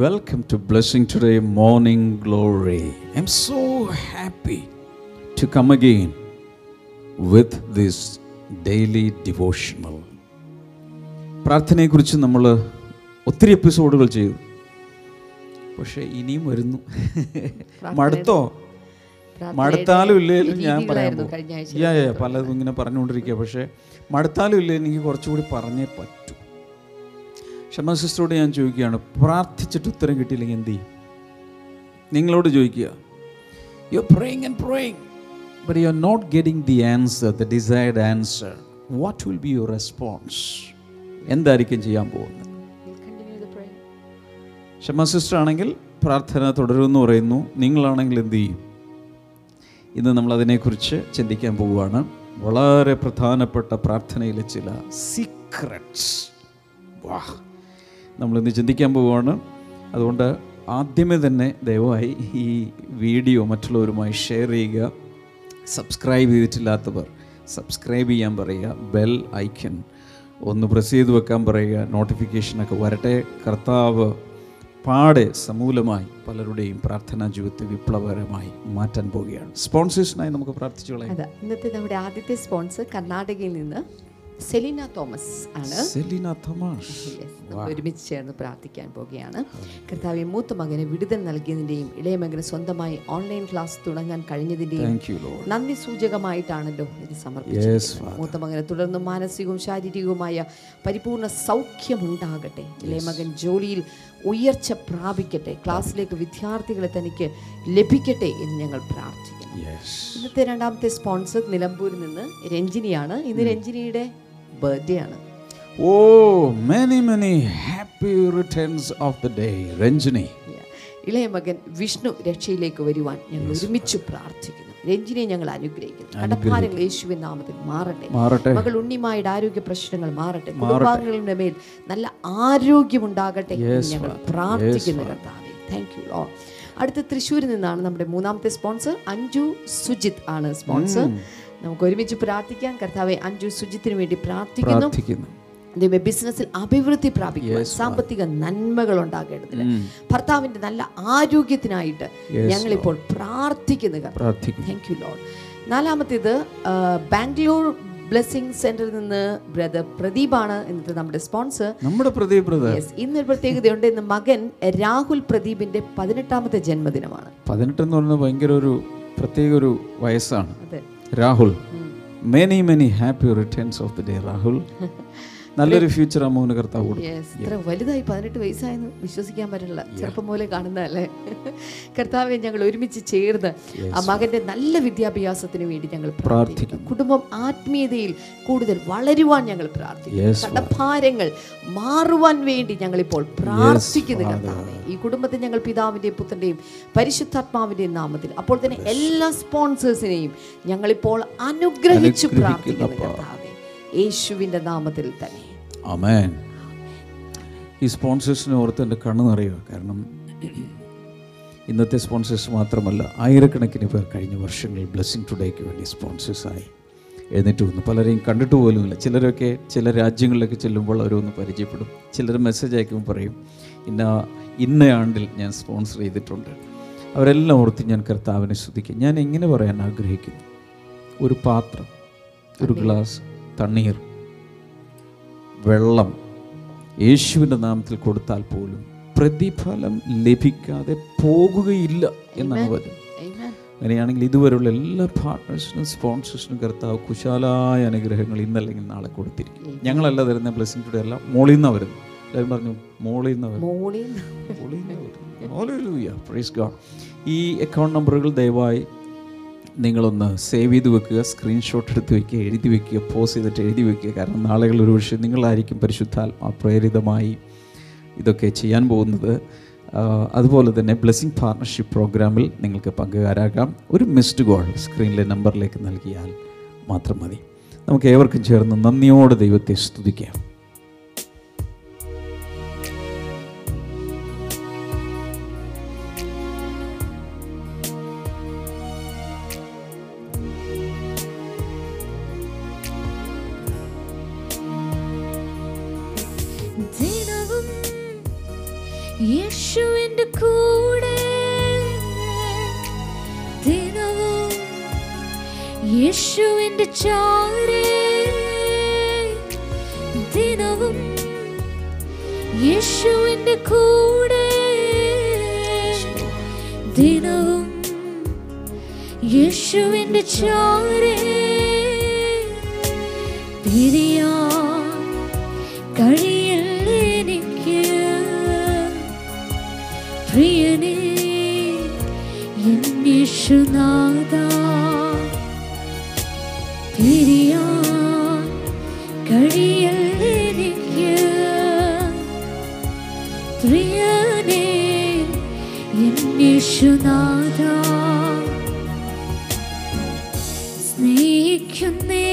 Welcome to Blessing Today Morning Glory. I'm so happy to come again with this daily devotional. പ്രാർത്ഥനയെക്കുറിച്ച് നമ്മൾ ഒത്തിരി എപ്പിസോഡുകൾ ചെയ്തു. പക്ഷേ ഇനിയും വരുന്നു. മടുത്തോ? മടുത്താലും ഇല്ലേലും ഞാൻ പറയാൻ പലതും ഇങ്ങനെ പറഞ്ഞുകൊണ്ടിരിക്കുക. പക്ഷേ മടുത്താലും ഇല്ലേ എനിക്ക് കുറച്ചുകൂടി പറഞ്ഞേ പറ്റൂ. ക്ഷമ സിസ്റ്ററോട് ഞാൻ ചോദിക്കുകയാണ് പ്രാർത്ഥിച്ചിട്ട് ഉത്തരം കിട്ടിയില്ലെങ്കിൽ എന്ത് ചെയ്യും? നിങ്ങളോട് ചോദിക്കുക you praying and praying but you are not getting the answer the decide answer what will be your response എന്തായിരിക്കും ചെയ്യാൻ പോകുന്നത്? Continue the prayer. Kshama sister ആണെങ്കിൽ പ്രാർത്ഥന തുടരുമെന്ന് പറയുന്നു. നിങ്ങളാണെങ്കിൽ എന്ത് ചെയ്യും? ഇന്ന് നമ്മൾ അതിനെക്കുറിച്ച് ചിന്തിക്കാൻ പോവുകയാണ്. വളരെ പ്രധാനപ്പെട്ട പ്രാർത്ഥനയിലെ ചില സീക്രട്സ് വാ നമ്മളിന്ന് ചിന്തിക്കാൻ പോവുകയാണ്. അതുകൊണ്ട് ആദ്യമേ തന്നെ ദയവായി ഈ വീഡിയോ മറ്റുള്ളവരുമായി ഷെയർ ചെയ്യുക. സബ്സ്ക്രൈബ് ചെയ്തിട്ടില്ലാത്തവർ സബ്സ്ക്രൈബ് ചെയ്യാൻ പറയുക. ബെൽ ഐക്കൺ ഒന്ന് പ്രസ് ചെയ്ത് വെക്കാൻ പറയുക. നോട്ടിഫിക്കേഷനൊക്കെ വരട്ടെ. കർത്താവ് പാടെ സമൂലമായി പലരുടെയും പ്രാർത്ഥനാ ജീവിതത്തെ വിപ്ലവകരമായി മാറ്റാൻ പോവുകയാണ്. സ്പോൺസേഴ്സിനായി നമുക്ക് പ്രാർത്ഥിച്ചുകളയ അതെ. ഇന്നത്തെ നമ്മുടെ ആദ്യത്തെ സ്പോൺസർ കർണാടകയിൽ നിന്ന് സെലീന തോമസ് ആണ്. Selina Thomas. ഒരുമിച്ച് ചേർന്ന് പ്രാർത്ഥിക്കാൻ പോവുകയാണ്. കർത്താവെ മൂത്ത മകന് വിടുതൽ നൽകിയതിന്റെയും ഇളയ മകന് സ്വന്തമായി ഓൺലൈൻ ക്ലാസ് തുടങ്ങാൻ കഴിഞ്ഞതിന്റെയും നന്ദി സൂചകമായിട്ടാണല്ലോ ഇത് Yes, സമർപ്പിച്ചത് മൂത്ത മകന് തുടർന്ന് മാനസികവും ശാരീരികവുമായ പരിപൂർണ സൗഖ്യമുണ്ടാകട്ടെ. ഇളയ മകൻ ജോലിയിൽ ഉയർച്ച പ്രാപിക്കട്ടെ. ക്ലാസ്സിലേക്ക് വിദ്യാർത്ഥികളെ തനിക്ക് ലഭിക്കട്ടെ എന്ന് ഞങ്ങൾ പ്രാർത്ഥിക്കുന്നു. ഇന്നത്തെ രണ്ടാമത്തെ സ്പോൺസർ നിലമ്പൂരിൽ നിന്ന് രഞ്ജിനിയാണ്. ഇന്ന് രഞ്ജിനിയുടെ ബർത്ത്ഡേ ആണ്. ഓ many many happy returns of the day Ranjini. ഇളയ മകൻ വിഷ്ണു രക്ഷയിലേക്ക് വരുവാൻ ഞങ്ങൾ ഒരുമിച്ച് പ്രാർത്ഥിക്കുന്നു. രഞ്ജിനെ ഞങ്ങൾ അനുഗ്രഹിക്കുന്നു. കടഭാരങ്ങൾ യേശുവിൻ നാമത്തിൽ മാറട്ടെ. മകൾ ഉണ്ണിമായുടെ ആരോഗ്യ പ്രശ്നങ്ങൾ മാറട്ടെ. കുടുംബാംഗങ്ങളുടെ മേൽ നല്ല ആരോഗ്യമുണ്ടാകട്ടെ ഞങ്ങൾ പ്രാർത്ഥിക്കുന്നു കർത്താവേ. താങ്ക് യു ലോ അടുത്ത തൃശ്ശൂരിൽ നിന്നാണ് നമ്മുടെ മൂന്നാമത്തെ സ്പോൺസർ. അഞ്ജു സുജിത് ആണ് സ്പോൺസർ. നമുക്ക് ഒരുമിച്ച് പ്രാർത്ഥിക്കാം. കർത്താവെ അഞ്ജു സുജിത്തിന് വേണ്ടി പ്രാർത്ഥിക്കുന്നു. ബിസിനസ്സിൽ അഭിവൃദ്ധി പ്രാപിക്കുക സാമ്പത്തിക നന്മകൾ ഉണ്ടാകേണ്ടതിന് ഭർത്താവിന്റെ നല്ല ആരോഗ്യത്തിനായിട്ട് ഞങ്ങളിപ്പോൾ പ്രാർത്ഥിക്കുന്നു പ്രാർത്ഥിക്കുന്നു. താങ്ക് യു ലോഡ് നാലാമത്തേത് ബാംഗ്ലൂർ ബ്ലെസ്സിംഗ് സെന്ററിൽ നിന്ന് ബ്രദർ പ്രദീപാണ് ഇന്നത്തെ നമ്മുടെ സ്പോൺസർ. നമ്മുടെ പ്രദീപ് ബ്രദർ. യെസ് ഇന്നൊരു പ്രത്യേകതയുണ്ട്. ഇന്ന് മകൻ രാഹുൽ പ്രദീപിന്റെ പതിനെട്ടാമത്തെ ജന്മദിനമാണ്. പതിനെട്ട് എന്ന് പറയുന്നത് ഭയങ്കര ഒരു പ്രത്യേക ഒരു വയസ്സാണ്. അതെ. Rahul. Many many happy returns of the day Rahul. നല്ലൊരു ഫ്യൂച്ചർ അമ്മൂന് കർത്താവ് ഇത്ര വലുതായി പതിനെട്ട് വയസ്സായെന്ന് വിശ്വസിക്കാൻ പറ്റില്ല. ചെറുപ്പം പോലെ കാണുന്നതല്ലേ? കർത്താവെ ഞങ്ങൾ ഒരുമിച്ച് ചേർന്ന് ആ മകന്റെ നല്ല വിദ്യാഭ്യാസത്തിന് വേണ്ടി ഞങ്ങൾ പ്രാർത്ഥിക്കും കുടുംബം ആത്മീയതയിൽ കൂടുതൽ വളരുവാൻ ഞങ്ങൾ പ്രാർത്ഥിക്കും കടഭാരങ്ങൾ മാറുവാൻ വേണ്ടി ഞങ്ങൾ ഇപ്പോൾ പ്രാർത്ഥിക്കുന്നു കർത്താവെ. ഈ കുടുംബത്തെ ഞങ്ങൾ പിതാവിന്റെയും പുത്രന്റെയും പരിശുദ്ധാത്മാവിന്റെയും നാമത്തിൽ അപ്പോൾ തന്നെ എല്ലാ സ്പോൺസേഴ്സിനെയും ഞങ്ങളിപ്പോൾ അനുഗ്രഹിച്ചു പ്രാർത്ഥിക്കുന്നു കർത്താവെ. യേശുവിന്റെ നാമത്തിൽ തന്നെ. അമേൻ ഈ സ്പോൺസേഴ്സിനെ ഓർത്ത് എന്റെ കണ്ണ് നിറയുക. കാരണം ഇന്നത്തെ സ്പോൺസേഴ്സ് മാത്രമല്ല ആയിരക്കണക്കിന് പേർ കഴിഞ്ഞ വർഷങ്ങളിൽ ബ്ലെസ്സിങ് ടുഡേക്ക് വേണ്ടി സ്പോൺസേഴ്സായി എഴുന്നേറ്റ് വന്നു പലരെയും കണ്ടിട്ട് പോലുമില്ല ചിലരൊക്കെ ചില രാജ്യങ്ങളിലൊക്കെ ചെല്ലുമ്പോൾ അവരൊന്ന് പരിചയപ്പെടും. ചിലർ മെസ്സേജ് അയക്കുമ്പോൾ പറയും ഇന്ന ഇന്ന ആണ്ടിൽ ഞാൻ സ്പോൺസർ ചെയ്തിട്ടുണ്ട്. അവരെല്ലാം ഓർത്ത് ഞാൻ കർത്താവിനെ ശ്രദ്ധിക്കും ഞാൻ എങ്ങനെ പറയാൻ ആഗ്രഹിക്കുന്നു? ഒരു പാത്രം ഒരു ഗ്ലാസ് തണ്ണീർ വെള്ളം യേശുവിന്റെ നാമത്തിൽ കൊടുത്താൽ പോലും പ്രതിഫലം ലഭിക്കാതെ പോകുകയില്ല എന്നാണ് വചനം. അങ്ങനെയാണെങ്കിൽ ഇതുവരെയുള്ള എല്ലാ പാർട്ട്നേഴ്സിനും സ്പോൺസേഴ്സിനും കർത്താവ് കുശാലായ അനുഗ്രഹങ്ങൾ ഇന്നല്ലെങ്കിൽ നാളെ കൊടുത്തിരിക്കും ഞങ്ങളല്ല തരുന്ന ബ്ലെസ്സിംഗ് ടുഡേ അല്ല മോളിൽ നിന്നാണ് വരുന്നത്. എല്ലാവരും പറഞ്ഞു മോളിൽ നിന്നാണ്. ഈ അക്കൗണ്ട് നമ്പറുകൾ ദയവായി നിങ്ങളൊന്ന് സേവ് ചെയ്ത് വെക്കുക സ്ക്രീൻഷോട്ട് എടുത്ത് വെക്കുക എഴുതി വെക്കുക പോസ് ചെയ്തിട്ട് എഴുതി വെക്കുക. കാരണം നാളുകൾ ഒരു പക്ഷേ നിങ്ങളായിരിക്കും പരിശുദ്ധാത്മാ പ്രേരിതമായി ഇതൊക്കെ ചെയ്യാൻ പോകുന്നത്. അതുപോലെ തന്നെ ബ്ലെസ്സിങ് പാർട്ണർഷിപ്പ് പ്രോഗ്രാമിൽ നിങ്ങൾക്ക് പങ്കുകാരാകാം. ഒരു മിസ്ഡ് കോൾ സ്ക്രീനിലെ നമ്പറിലേക്ക് നൽകിയാൽ മാത്രം മതി. നമുക്ക് ഏവർക്കും ചേർന്ന് നന്ദിയോടെ ദൈവത്തെ സ്തുതിക്കാം. 秋。സ്നേഹിക്കുന്നേ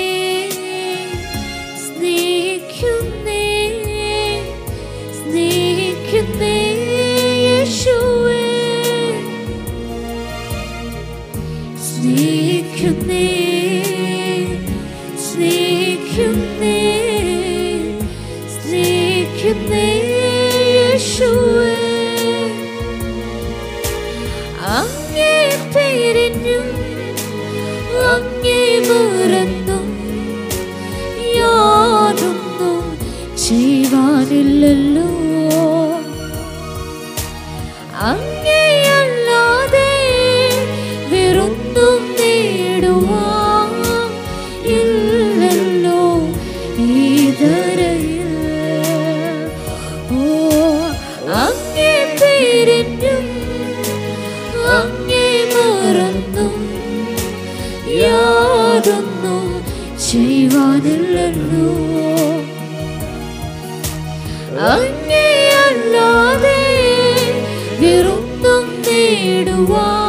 தேடுவார்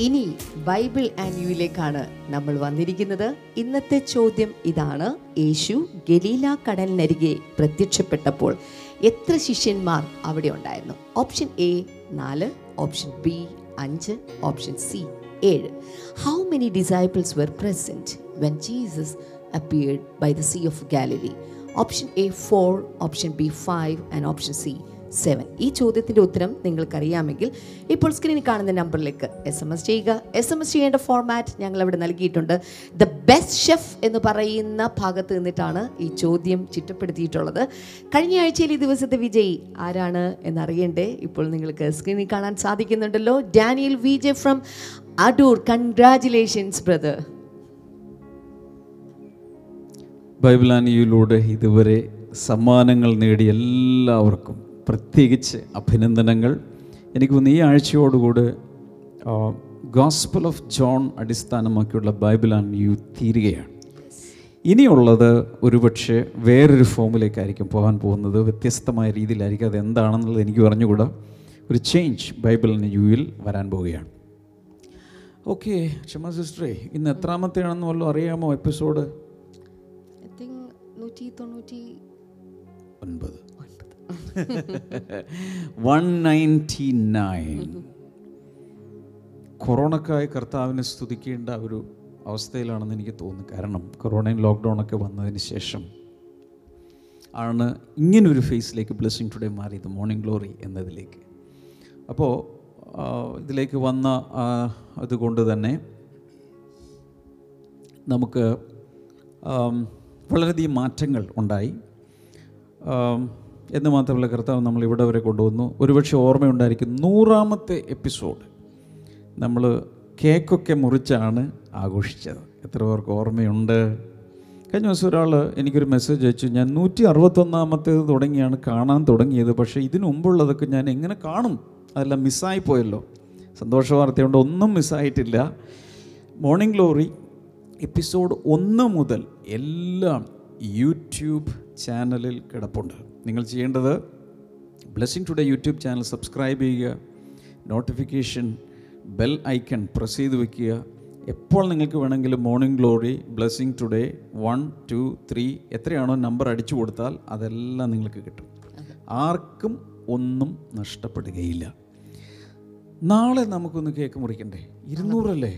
ഇനി ബൈബിൾ ആൻയുവിലേക്കാണ് നമ്മൾ വന്നിരിക്കുന്നത്. ഇന്നത്തെ ചോദ്യം ഇതാണ്. യേശു ഗലീല കടലിനരികെ പ്രത്യക്ഷപ്പെട്ടപ്പോൾ എത്ര ശിഷ്യന്മാർ അവിടെ ഉണ്ടായിരുന്നു? ഓപ്ഷൻ എ നാല് ഓപ്ഷൻ ബി അഞ്ച് ഓപ്ഷൻ സി ഏഴ്. How many disciples were present when Jesus appeared by the sea of Galilee option A four option B five and option C seven ഈ ചോദ്യത്തിന്റെ ഉത്തരം നിങ്ങൾക്കറിയാമെങ്കിൽ ഇപ്പോൾ സ്ക്രീനിൽ കാണുന്ന നമ്പറിലേക്ക് എസ് എം എസ് ചെയ്യുക. എസ് എം എസ് ചെയ്യേണ്ട ഫോർമാറ്റ് ഞങ്ങൾ അവിടെ നൽകിയിട്ടുണ്ട്. ദ ബെസ്റ്റ് ഷെഫ് എന്ന് പറയുന്ന ഭാഗത്ത് നിന്നിട്ടാണ് ഈ ചോദ്യം ചിട്ടപ്പെടുത്തിയിട്ടുള്ളത്. കഴിഞ്ഞ ആഴ്ചയിൽ ഈ ദിവസത്തെ വിജയി ആരാണ് എന്നറിയണ്ടേ? ഇപ്പോൾ നിങ്ങൾക്ക് സ്ക്രീനിൽ കാണാൻ സാധിക്കുന്നുണ്ടല്ലോ. Daniel V J from Adoor. Congratulations brother Bible ആനിയിലൂടെ ഇതുവരെ സമ്മാനങ്ങൾ നേടിയ എല്ലാവർക്കും പ്രത്യേകിച്ച് അഭിനന്ദനങ്ങൾ. എനിക്ക് തോന്നുന്നു ഈ ആഴ്ചയോടുകൂടി ഗോസ്പൽ ഓഫ് ജോൺ അടിസ്ഥാനമാക്കിയുള്ള ആൻഡ് യു തീരുകയാണ്. ഇനിയുള്ളത് ഒരുപക്ഷെ വേറൊരു ഫോമിലേക്കായിരിക്കും പോകാൻ പോകുന്നത്. വ്യത്യസ്തമായ രീതിയിലായിരിക്കും അത് എന്താണെന്നുള്ളത് എനിക്ക് പറഞ്ഞുകൂടാ. ഒരു ചേഞ്ച് ആൻഡ് യുവിൽ വരാൻ പോവുകയാണ്. ഓക്കെ ക്ഷമ സിസ്റ്ററേ ഇന്ന് എത്രാമത്തെയാണെന്ന് വല്ലതും അറിയാമോ എപ്പിസോഡ്? ഒൻപത്. വൺ നയന്റി നയൻ കൊറോണക്കായി കർത്താവിനെ സ്തുതിക്കേണ്ട ഒരു അവസ്ഥയിലാണെന്ന് എനിക്ക് തോന്നുന്നു. കാരണം കൊറോണയും ലോക്ക്ഡൗൺ ഒക്കെ വന്നതിന് ശേഷം ആണ് ഇങ്ങനൊരു ഫേസിലേക്ക് ബ്ലെസ്സിങ് ടുഡേ മാറിയത് മോർണിംഗ് ഗ്ലോറി എന്നതിലേക്ക്. അപ്പോൾ ഇതിലേക്ക് വന്ന അതുകൊണ്ട് തന്നെ നമുക്ക് വളരെയധികം മാറ്റങ്ങൾ ഉണ്ടായി. എന്ന് മാത്രമല്ല കർത്താവ് നമ്മൾ ഇവിടെ വരെ കൊണ്ടുവന്നു. ഒരുപക്ഷെ ഓർമ്മയുണ്ടായിരിക്കും നൂറാമത്തെ എപ്പിസോഡ്. നമ്മൾ കേക്കൊക്കെ മുറിച്ചാണ് ആഘോഷിച്ചത്. എത്ര പേർക്ക് ഓർമ്മയുണ്ട്? കഴിഞ്ഞ ദിവസം ഒരാൾ എനിക്കൊരു മെസ്സേജ് അയച്ചു. ഞാൻ നൂറ്റി അറുപത്തൊന്നാമത്തേത് തുടങ്ങിയാണ് കാണാൻ തുടങ്ങിയത്. പക്ഷേ ഇതിനു മുമ്പുള്ളതൊക്കെ ഞാൻ എങ്ങനെ കാണും? അതെല്ലാം മിസ്സായി പോയല്ലോ. സന്തോഷ വാർത്തയുണ്ട് ഒന്നും മിസ്സായിട്ടില്ല. മോർണിംഗ് ഗ്ലോറി എപ്പിസോഡ് ഒന്ന് മുതൽ എല്ലാം യൂട്യൂബ് ചാനലിൽ കിടപ്പുണ്ട്. നിങ്ങൾ ചെയ്യേണ്ടത് blessing today YouTube channel subscribe ചെയ്യുക. നോട്ടിഫിക്കേഷൻ ബെൽ ഐക്കൺ പ്രസ് ചെയ്ത് വെക്കുക. എപ്പോൾ നിങ്ങൾക്ക് വേണമെങ്കിലും morning glory blessing today one two three എത്രയാണോ നമ്പർ അടിച്ചു കൊടുത്താൽ അതെല്ലാം നിങ്ങൾക്ക് കിട്ടും. ആർക്കും ഒന്നും നഷ്ടപ്പെടുകയില്ല. നാളെ നമുക്കൊന്ന് കേക്ക് മുറിക്കണ്ടേ? ഇരുന്നൂറല്ലേ?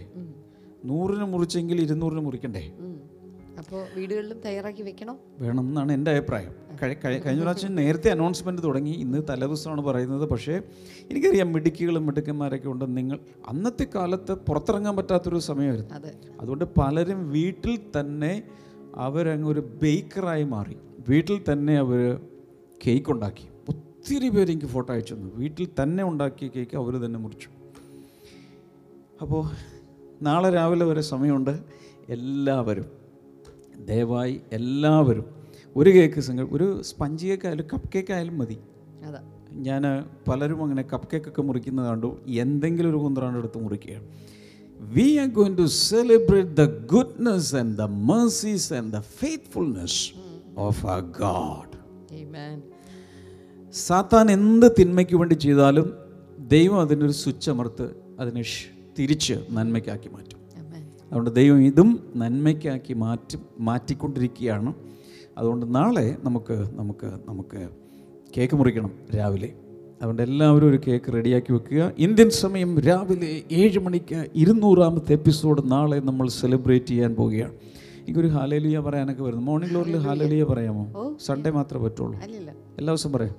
നൂറിന് മുറിച്ചെങ്കിൽ ഇരുന്നൂറിന് മുറിക്കണ്ടേ? അപ്പോൾ വീടുകളിലും തയ്യാറാക്കി വെക്കണം? വേണം എന്നാണ് എന്റെ അഭിപ്രായം. കഴി- കഴി- കഴിഞ്ഞ പ്രാവശ്യം നേരത്തെ അനൗൺസ്മെന്റ് തുടങ്ങി. ഇന്ന് തലേദിവസമാണ് പറയുന്നത്. പക്ഷേ എനിക്കറിയാം മിടുക്കികളും മിടുക്കന്മാരൊക്കെ ഉണ്ട്. നിങ്ങൾ അന്നത്തെ കാലത്ത് പുറത്തിറങ്ങാൻ പറ്റാത്തൊരു സമയമായിരുന്നു. അതെ. അതുകൊണ്ട് പലരും വീട്ടിൽ തന്നെ അവരങ്ങ് ഒരു ബേക്കറായി മാറി. വീട്ടിൽ തന്നെ അവർ കേക്ക് ഉണ്ടാക്കി ഒത്തിരി പേര് എനിക്ക് ഫോട്ടോ അയച്ചു തന്നു. വീട്ടിൽ തന്നെ ഉണ്ടാക്കിയ കേക്ക് അവർ തന്നെ മുറിച്ചു. അപ്പോൾ നാളെ രാവിലെ വരെ സമയമുണ്ട്. എല്ലാവരും ദയവായി എല്ലാവരും ഒരു കേക്ക് സിംഗിൾ ഒരു സ്പഞ്ച് കേക്ക് ആയാലും കപ്പ് കേക്ക് ആയാലും മതി ഞാൻ പലരും അങ്ങനെ കപ്പ് കേക്കൊക്കെ മുറിക്കുന്നത് കണ്ടു. എന്തെങ്കിലും ഒരു കുന്ത്രാണ്ട് എടുത്ത് മുറിക്കുകയാണ് we are going to celebrate the goodness and the mercies and the faithfulness of a God Amen. സാത്താൻ എന്ത് തിന്മയ്ക്ക് വേണ്ടി ചെയ്താലും ദൈവം അതിനൊരു സ്വിച്ച് അമർത്ത് അതിനെ തിരിച്ച് നന്മയ്ക്കാക്കി മാറ്റും. അതുകൊണ്ട് ദൈവം ഇതും നന്മയ്ക്കാക്കി മാറ്റി മാറ്റിക്കൊണ്ടിരിക്കുകയാണ്. അതുകൊണ്ട് നാളെ നമുക്ക് നമുക്ക് നമുക്ക് കേക്ക് മുറിക്കണം രാവിലെ. അതുകൊണ്ട് എല്ലാവരും ഒരു കേക്ക് റെഡിയാക്കി വെക്കുക. ഇന്ത്യൻ സമയം രാവിലെ ഏഴ് മണിക്ക് ഇരുന്നൂറാമത്തെ എപ്പിസോഡ് നാളെ നമ്മൾ സെലിബ്രേറ്റ് ചെയ്യാൻ പോവുകയാണ്. എനിക്കൊരു ഹാലേലിയ പറയാനൊക്കെ വരുന്നു. മോർണിംഗ് ഗ്ലോറിൽ ഹാലേലിയ. പറയാമോ? സൺഡേ മാത്രമേ പറ്റുള്ളൂ. എല്ലാ ദിവസം പറയാം.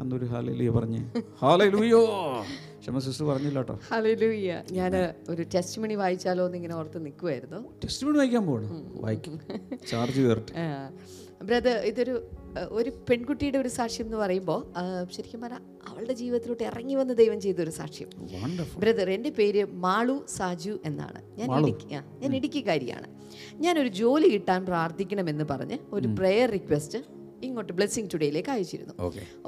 അന്നൊരു ഹാലേലിയ പറഞ്ഞ്. ഹാലേലുയോ! ക്ഷമ സിസ്റ്റർ പറഞ്ഞില്ല കേട്ടോ. ഹല്ലേലൂയ ഞാൻ ഒരു ടെസ്റ്റ് മണി വായിച്ചാലോ എന്ന് ഇങ്ങനെ ഓർത്ത് നിൽക്കുമായിരുന്നു ടെസ്റ്റ് മണി വായിക്കാൻ പോകണം വായിക്കും. ചാർജ് കയറട്ടെ ബ്രദർ ഇതൊരു ഒരു പെൺകുട്ടിയുടെ ഒരു സാക്ഷ്യം എന്ന് പറയുമ്പോൾ ശരിക്കും പറഞ്ഞാൽ അവളുടെ ജീവിതത്തിലോട്ട് ഇറങ്ങി വന്ന് ദൈവം ചെയ്ത ഒരു സാക്ഷ്യം ബ്രദർ എന്റെ പേര് മാളു സാജു എന്നാണ്. ഞാൻ ഇടുക്കി ഞാൻ ഇടുക്കിക്കാരിയാണ്. ഞാനൊരു ജോലി കിട്ടാൻ പ്രാർത്ഥിക്കണമെന്ന് പറഞ്ഞ് ഒരു പ്രെയർ റിക്വസ്റ്റ് ഇങ്ങോട്ട് ബ്ലെസ്സിങ് ടുഡേയിലേക്ക് അയച്ചിരുന്നു.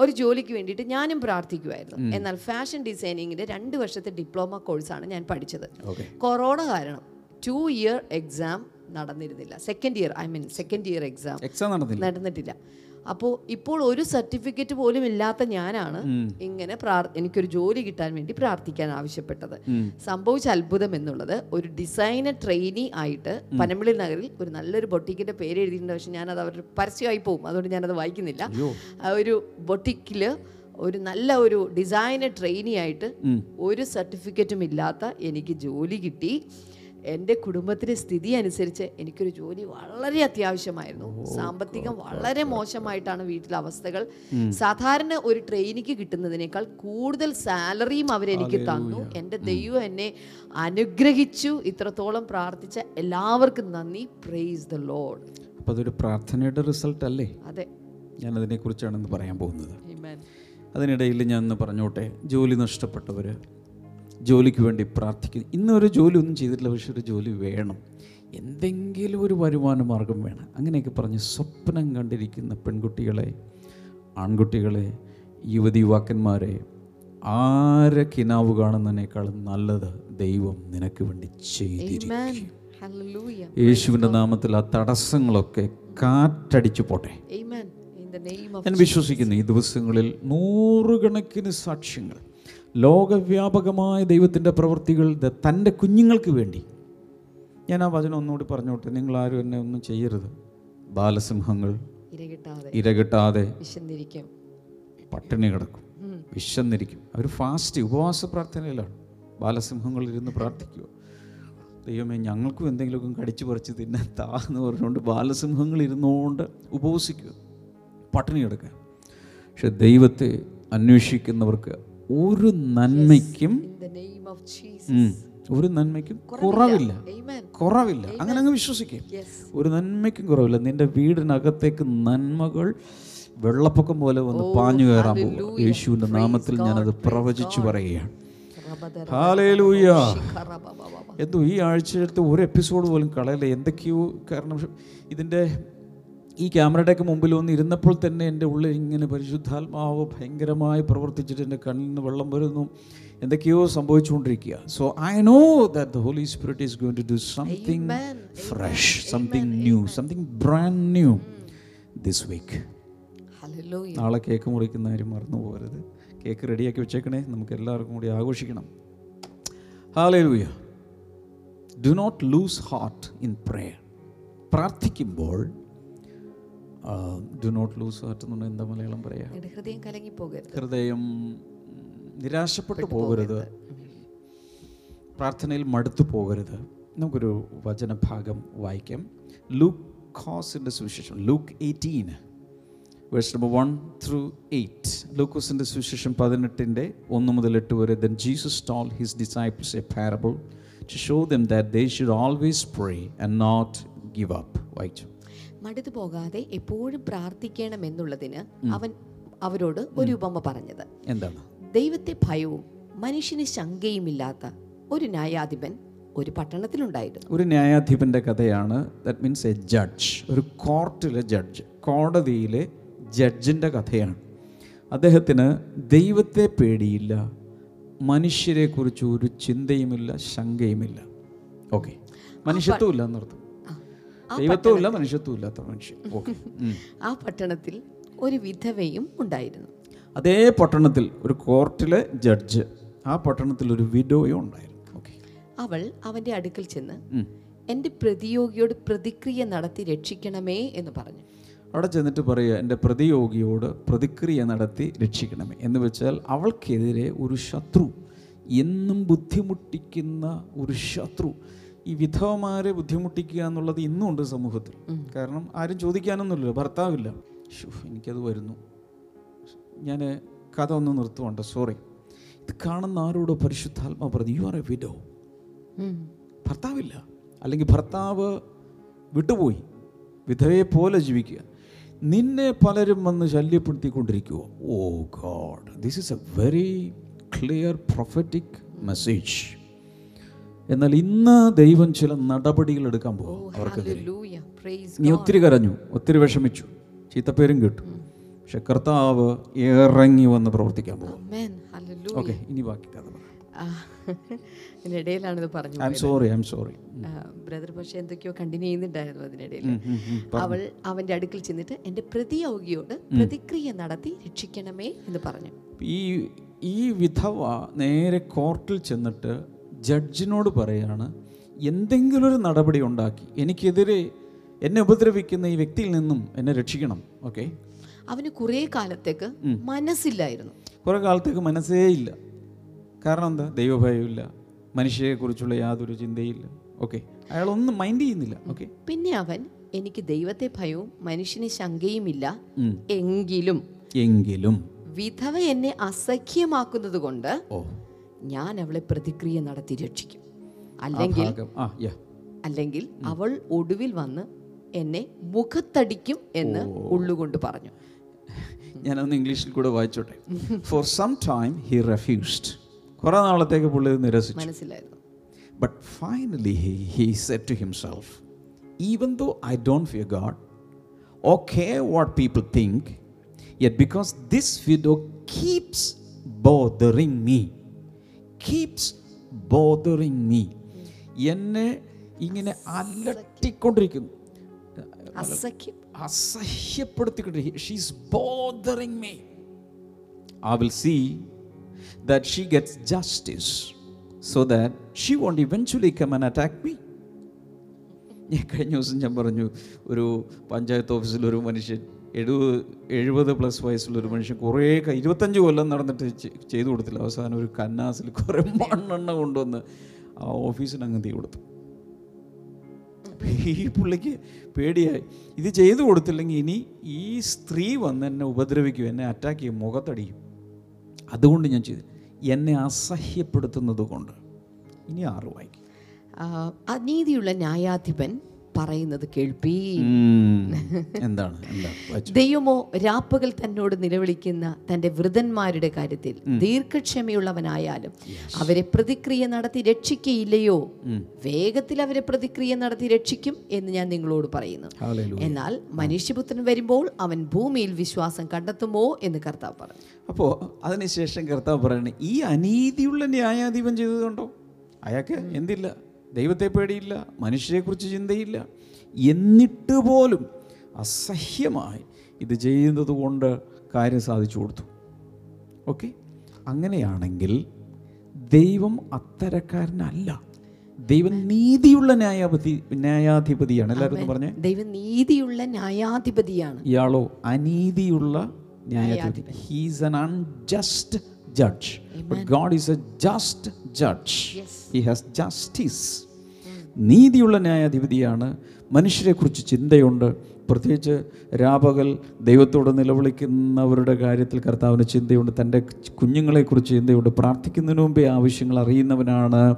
ഒരു ജോലിക്ക് വേണ്ടിയിട്ട് ഞാനും പ്രാർത്ഥിക്കുമായിരുന്നു എന്നാൽ ഫാഷൻ ഡിസൈനിങ്ങിന്റെ രണ്ട് വർഷത്തെ ഡിപ്ലോമ കോഴ്സാണ് ഞാൻ പഠിച്ചത്. കൊറോണ കാരണം two year exam നടന്നിരുന്നില്ല. Second year I mean second year exam exam നടന്നില്ല. നടന്നിട്ടില്ല. അപ്പോൾ ഇപ്പോൾ ഒരു സർട്ടിഫിക്കറ്റ് പോലും ഇല്ലാത്ത ഞാനാണ് ഇങ്ങനെ എനിക്കൊരു ജോലി കിട്ടാൻ വേണ്ടി പ്രാർത്ഥിക്കാൻ ആവശ്യപ്പെട്ടത്. സംഭവിച്ച അത്ഭുതം എന്നുള്ളത് ഒരു ഡിസൈനർ ട്രെയിനി ആയിട്ട് പനമ്പിളി നഗറിൽ ഒരു നല്ലൊരു ബൊട്ടിക്കിന്റെ പേര് എഴുതിയിട്ടുണ്ട്. പക്ഷെ ഞാനത് അവരുടെ പരസ്യമായി പോകും അതുകൊണ്ട് ഞാനത് വായിക്കുന്നില്ല. ആ ഒരു ബൊട്ടിക്കിൽ ഒരു നല്ല ഒരു ഡിസൈനർ ട്രെയിനി ആയിട്ട് ഒരു സർട്ടിഫിക്കറ്റും ഇല്ലാത്ത എനിക്ക് ജോലി കിട്ടി. എന്റെ കുടുംബത്തിന്റെ സ്ഥിതി അനുസരിച്ച് എനിക്കൊരു ജോലി വളരെ അത്യാവശ്യമായിരുന്നു. സാമ്പത്തികം വളരെ മോശമായിട്ടാണ് വീട്ടിലെ അവസ്ഥകൾ. സാധാരണ ഒരു ട്രെയിനിക്ക് കിട്ടുന്നതിനേക്കാൾ കൂടുതൽ സാലറിയും അവരെനിക്ക് തന്നു. എന്റെ ദൈവം എന്നെ അനുഗ്രഹിച്ചു. ഇത്രത്തോളം പ്രാർത്ഥിച്ച എല്ലാവർക്കും നന്ദി. പ്രേസ് ദ ലോഡ് അപ്പോൾ അതൊരു പ്രാർത്ഥനയുടെ റിസൾട്ട് അല്ലേ? അതെ. ഞാനതിനെക്കുറിച്ചാണ് ഇന്ന് പറയാൻ പോകുന്നത്. അതിനിടയിൽ ഞാൻ ഒന്ന് പറഞ്ഞോട്ടെ. ജോലി നഷ്ടപ്പെട്ടവർ ജോലിക്ക് വേണ്ടി പ്രാർത്ഥിക്കുന്നു. ഇന്ന് ഒരു ജോലി ഒന്നും ചെയ്തിട്ടില്ല പക്ഷെ ഒരു ജോലി വേണം. എന്തെങ്കിലും ഒരു വരുമാന മാർഗം വേണം. അങ്ങനെയൊക്കെ പറഞ്ഞ് സ്വപ്നം കണ്ടിരിക്കുന്ന പെൺകുട്ടികളെ ആൺകുട്ടികളെ യുവതി യുവാക്കന്മാരെ ആരെ കിനാവ് കാണുന്നതിനേക്കാളും നല്ലത് ദൈവം നിനക്ക് വേണ്ടി ചെയ്തിരിക്കും. യേശുവിന്റെ നാമത്തിൽ ആ തടസ്സങ്ങളൊക്കെ കാറ്റടിച്ചു പോട്ടെ. ഞാൻ വിശ്വസിക്കുന്നു ഈ ദിവസങ്ങളിൽ നൂറുകണക്കിന് സാക്ഷ്യങ്ങൾ ലോകവ്യാപകമായ ദൈവത്തിന്റെ പ്രവൃത്തികൾ തന്റെ കുഞ്ഞുങ്ങൾക്ക് വേണ്ടി. ഞാൻ ആ വചനം ഒന്നുകൂടി പറഞ്ഞോട്ടെ? നിങ്ങൾ ആരും എന്നെ ഒന്നും ചെയ്യരുത്. ബാലസിംഹങ്ങൾ ഇരകിട്ടാതെ. പട്ടിണി കിടക്കും. വിശന്നിരിക്കും. അവർ ഫാസ്റ്റ് ഉപവാസ പ്രാർത്ഥനയിലാണ്. ബാലസിംഹങ്ങൾ ഇരുന്ന് പ്രാർത്ഥിക്കുക ദൈവമേ ഞങ്ങൾക്കും എന്തെങ്കിലുമൊക്കെ കടിച്ചു പറിച്ച് തിന്നാൻ താ എന്ന് പറഞ്ഞുകൊണ്ട് ബാലസിംഹങ്ങൾ ഇരുന്നുകൊണ്ട് ഉപവസിക്കുക. പട്ടിണി കിടക്കുക. പക്ഷെ ദൈവത്തെ അന്വേഷിക്കുന്നവർക്ക് ഒരു നന്മയ്ക്കും ഒരു നന്മയ്ക്കും കുറവില്ല. കുറവില്ല. അങ്ങനെ അങ്ങ് വിശ്വസിക്കും. ഒരു നന്മയ്ക്കും കുറവില്ല. നിന്റെ വീടിനകത്തേക്ക് നന്മകൾ വെള്ളപ്പൊക്കം പോലെ വന്ന് പാഞ്ഞു കയറാൻ പോകും. യേശുവിന്റെ നാമത്തിൽ ഞാനത് പ്രവചിച്ചു. പറയുകയാണ്. എന്തോ ഈ ആഴ്ചത്തെ ഒരു എപ്പിസോഡ് പോലും കളയല്ലേ? എന്തൊക്കെയോ കാരണം. ഇതിന്റെ ഈ ക്യാമറയുടെയൊക്കെ മുമ്പിൽ വന്ന് ഇരുന്നപ്പോൾ തന്നെ എന്റെ ഉള്ളിൽ ഇങ്ങനെ പരിശുദ്ധാത്മാവ് ഭയങ്കരമായി പ്രവർത്തിച്ചിട്ട് എന്റെ കണ്ണിൽ നിന്ന് വെള്ളം വരുന്നു. എന്തൊക്കെയോ സംഭവിച്ചുകൊണ്ടിരിക്കുക. So I know that the Holy Spirit is going to do something fresh something new something brand new this week. നാളെ കേക്ക് മുറിക്കുന്ന കാര്യം മറന്നു പോകരുത്. കേക്ക് റെഡിയാക്കി വെച്ചേക്കണേ. നമുക്ക് എല്ലാവർക്കും കൂടി ആഘോഷിക്കണം. Hallelujah do not lose heart in prayer പ്രാർത്ഥിക്കുമ്പോൾ ഡു നോട്ട് ലൂസ് ഹാർട്ട് എന്താ മലയാളം പറയാ? ഹൃദയം കലങ്ങി പോകരുത്. ഹൃദയം നിരാശപ്പെട്ടു പോകരുത്. പ്രാർത്ഥനയിൽ മടുത്തു പോകരുത്. നമുക്കൊരു വചനഭാഗം വായിക്കാം. ലൂക്ക് ഖോസിന്റെ സുവിശേഷം. Luke eighteen verse number one through eight ലൂക്കോസിന്റെ സുവിശേഷം പതിനെട്ടിന്റെ ഒന്ന് മുതൽ എട്ട് വരെ then Jesus told his disciples a parable to show them that they should always pray and not give up വായിച്ചു. മടുത്തു പോകാതെ എപ്പോഴും പ്രാർത്ഥിക്കണം എന്നുള്ളതിന് അവൻ അവരോട് ഒരു ഉപമ പറഞ്ഞത്. എന്താണ്? ദൈവത്തെ ഭയവും മനുഷ്യന് ശങ്കയുമില്ലാത്ത ഒരു ന്യായാധിപൻ ഒരു പട്ടണത്തിലുണ്ടായിരുന്നു. ഒരു ന്യായാധിപന്റെ കഥയാണ് ദാറ്റ് മീൻസ് എ ജഡ്ജ് ഒരു കോർട്ടിലെ ജഡ്ജ് കോടതിയിലെ ജഡ്ജിന്റെ കഥയാണ്. അദ്ദേഹത്തിന് ദൈവത്തെ പേടിയില്ല മനുഷ്യരെക്കുറിച്ച് ഒരു ചിന്തയുമില്ല ശങ്കയുമില്ല. ഓക്കെ മനുഷ്യത്വം ഇല്ല എന്നർത്ഥം. ദൈവത്വം ഇല്ല മനുഷ്യത്വം ഇല്ലാത്ത മനുഷ്യൻ. ആ പട്ടണത്തിൽ ഒരു വിധവയും ഉണ്ടായിരുന്നു. അതേ പട്ടണത്തിൽ ഒരു കോർട്ടിലെ ജഡ്ജ് ആ പട്ടണത്തിൽ ഒരു വിഡോയും ഉണ്ടായിരുന്നു. അവൾ അവന്റെ അടുക്കൽ ചെന്ന് എന്റെ പ്രതിയോഗിയോട് പ്രതിക്രിയ നടത്തി രക്ഷിക്കണമേ എന്ന് പറഞ്ഞു. അവിടെ ചെന്നിട്ട് പറയുക എന്റെ പ്രതിയോഗിയോട് പ്രതിക്രിയ നടത്തി രക്ഷിക്കണമേ എന്ന് വെച്ചാൽ അവൾക്കെതിരെ ഒരു ശത്രു എന്നും ബുദ്ധിമുട്ടിക്കുന്ന ഒരു ശത്രു ഈ വിധവമാരെ ബുദ്ധിമുട്ടിക്കുക എന്നുള്ളത് ഇന്നും ഉണ്ട് സമൂഹത്തിൽ. കാരണം ആരും ചോദിക്കാനൊന്നുമില്ലല്ലോ ഭർത്താവില്ല. എനിക്കത് വരുന്നു. ഞാൻ കഥ ഒന്ന് നിർത്തുവാണ്ട് സോറി ഇത് കാണുന്ന ആരോടോ പരിശുദ്ധാത്മാ പറഞ്ഞു യു ആർ എ വിഡോ ഭർത്താവില്ല. അല്ലെങ്കിൽ ഭർത്താവ് വിട്ടുപോയി. വിധവയെ പോലെ ജീവിക്കുക. നിന്നെ പലരും വന്ന് ശല്യപ്പെടുത്തിക്കൊണ്ടിരിക്കുക ഓ God this is a very clear prophetic message എന്നാൽ ഇന്ന് ദൈവം ചില നടപടികൾ എടുക്കാൻ പോകും അവർക്ക് നീ ഒത്തിരി കരഞ്ഞു ഒത്തിരി വിഷമിച്ചു ചീത്തപ്പേരും കേട്ടു. പക്ഷെ കർത്താവ് ഇറങ്ങി വന്ന് പ്രവർത്തിക്കാൻ പോകും. ഓക്കെ ഇനി ബാക്കി കഥ പറ ആ, ഇതിനിടയിലാണ് പറഞ്ഞു സോറി സോറി ബ്രദർ പക്ഷെ എന്തൊക്കെയോ കണ്ടിന്യൂ ചെയ്യുന്നുണ്ടായിരുന്നു അതിനിടയിൽ അവൾ അവന്റെ അടുക്കൽ ചെന്നിട്ട് എന്റെ പ്രതിയോഗിയോട് പ്രതിക്രിയ നടത്തി രക്ഷിക്കണമേ എന്ന് പറഞ്ഞു. ഈ ഈ വിധവ നേരെ കോർട്ടിൽ ചെന്നിട്ട് ജഡ്ജിനോട് പറയാണ് എന്തെങ്കിലും ഒരു നടപടി ഉണ്ടാക്കി. എനിക്കെതിരെ എന്നെ ഉപദ്രവിക്കുന്ന ഈ വ്യക്തിയിൽ നിന്നും എന്നെ രക്ഷിക്കണം. ഓക്കെ? അവന് കുറേ കാലത്തേക്ക് മനസ്സില്ലായിരുന്നു. കുറേ കാലത്തേക്ക് മനസ്സേ ഇല്ല. കാരണം എന്താ? ദൈവഭയമില്ല മനുഷ്യരെക്കുറിച്ചുള്ള യാതൊരു ചിന്തയില്ല ഓക്കെ? അയാളൊന്നും മൈൻഡ് ചെയ്യുന്നില്ല. ഓക്കെ? പിന്നെ അവൻ എനിക്ക് ദൈവത്തെ ഭയവും മനുഷ്യന് ശങ്കയുമില്ല എങ്കിലും എങ്കിലും വിധവ എന്നെ അസഖ്യമാക്കുന്നത് കൊണ്ട് ഓ. ഞാൻ അവളെ പ്രതിക്രിയ നടത്തി രക്ഷിക്കും. അല്ലെങ്കിൽ അല്ലെങ്കിൽ അവൾ ഒടുവിൽ വന്ന് എന്നെ മുഖത്തടിക്കും എന്ന് ഉള്ളുകൊണ്ട് പറഞ്ഞു. ഞാനൊന്ന് ഇംഗ്ലീഷിൽ കൂടെ വായിച്ചോട്ടെ. For some time he refused കുറേ നാളത്തേക്ക് പുള്ളി നിരസിച്ചു. മനസ്സിലായിരുന്നു but finally he he said to himself even though I don't fear God okay what people think yet because this widow keeps bothering keeps bothering me, keeps bothering me, എന്നെ ഇങ്ങനെ അലട്ടിക്കൊണ്ടിരിക്കുന്നു അസഹ്യപ്പെടുത്തിക്കൊണ്ടിരിക്കും she's bothering me I will see that she gets justice so that she won't eventually come and attack me. ഞാൻ കഴിഞ്ഞ ദിവസം ഞാൻ പറഞ്ഞു ഒരു പഞ്ചായത്ത് ഓഫീസിൽ ഒരു മനുഷ്യൻ എഴുപത് എഴുപത് പ്ലസ് വയസ്സുള്ള ഒരു മനുഷ്യൻ കുറേ ഇരുപത്തഞ്ച് കൊല്ലം നടന്നിട്ട് ചെയ്തു കൊടുത്തില്ല. അവസാനം ഒരു കന്നാസിൽ കുറേ മണ്ണെണ്ണ കൊണ്ടുവന്ന് ആ ഓഫീസിന് അങ്ങ് തീ കൊടുത്തു. ഈ പുള്ളിക്ക് പേടിയായി. ഇത് ചെയ്തു കൊടുത്തില്ലെങ്കിൽ ഇനി ഈ സ്ത്രീ വന്ന് എന്നെ ഉപദ്രവിക്കും എന്നെ അറ്റാക്ക് ചെയ്യും മുഖത്തടിയും അതുകൊണ്ട് ഞാൻ ചെയ്തു. എന്നെ അസഹ്യപ്പെടുത്തുന്നത് കൊണ്ട് ഇനി ആറ് വായിക്കും ആ, അനീതിയുള്ള ന്യായാധിപൻ പറയുന്നത് കേൾപ്പി. എന്താണ്? ദൈവമോ രാപ്പകൽ തന്നോട് നിലവിളിക്കുന്ന തന്റെ വൃതന്മാരുടെ കാര്യത്തിൽ ദീർഘക്ഷമയുള്ളവനായാലും അവരെ പ്രതിക്രിയ നടത്തി രക്ഷിക്കയില്ലയോ? വേഗത്തിൽ അവരെ പ്രതിക്രിയ നടത്തി രക്ഷിക്കും എന്ന് ഞാൻ നിങ്ങളോട് പറയുന്നു. എന്നാൽ മനുഷ്യപുത്രൻ വരുമ്പോൾ അവൻ ഭൂമിയിൽ വിശ്വാസം കണ്ടെത്തുമോ എന്ന് കർത്താവ് പറഞ്ഞു. അപ്പോൾ അതിനുശേഷം കർത്താവ് പറയണേ ഈ അനീതിയുള്ള ന്യായാധിപൻ ചെയ്തതുകൊണ്ടോ അയാൾക്ക് എന്തില്ല? ദൈവത്തെ പേടിയില്ല മനുഷ്യരെക്കുറിച്ച് ചിന്തയില്ല. എന്നിട്ട് പോലും അസഹ്യമായി ഇത് ചെയ്യുന്നത് കൊണ്ട് കാര്യം സാധിച്ചു കൊടുത്തു. ഓക്കെ? അങ്ങനെയാണെങ്കിൽ ദൈവം അത്തരക്കാരനല്ല. ദൈവം നീതിയുള്ള ന്യായാധിപതി ന്യായാധിപതിയാണ്. എല്ലാവരും പറഞ്ഞേ. ദൈവം നീതിയുള്ള ന്യായാധിപതിയാണ്. ഇയാളോ അനീതിയുള്ള ന്യായാധിപതി. He's un unjust judge. But god is a just judge. He has justice. നീതിയുള്ള ന്യായാധിപതിയാണ്. മനുഷ്യരെക്കുറിച്ച് ചിന്തയുണ്ട്. പ്രത്യേകിച്ച് രാപകൽ ദൈവത്തോട് നിലവിളിക്കുന്നവരുടെ കാര്യത്തിൽ കർത്താവിന് ചിന്തയുണ്ട്. തന്റെ കുഞ്ഞുങ്ങളെക്കുറിച്ച് ചിന്തയുണ്ട്. പ്രാർത്ഥിക്കുന്നതിന് മുമ്പേ ആവശ്യങ്ങൾ അറിയുന്നവനാണ്.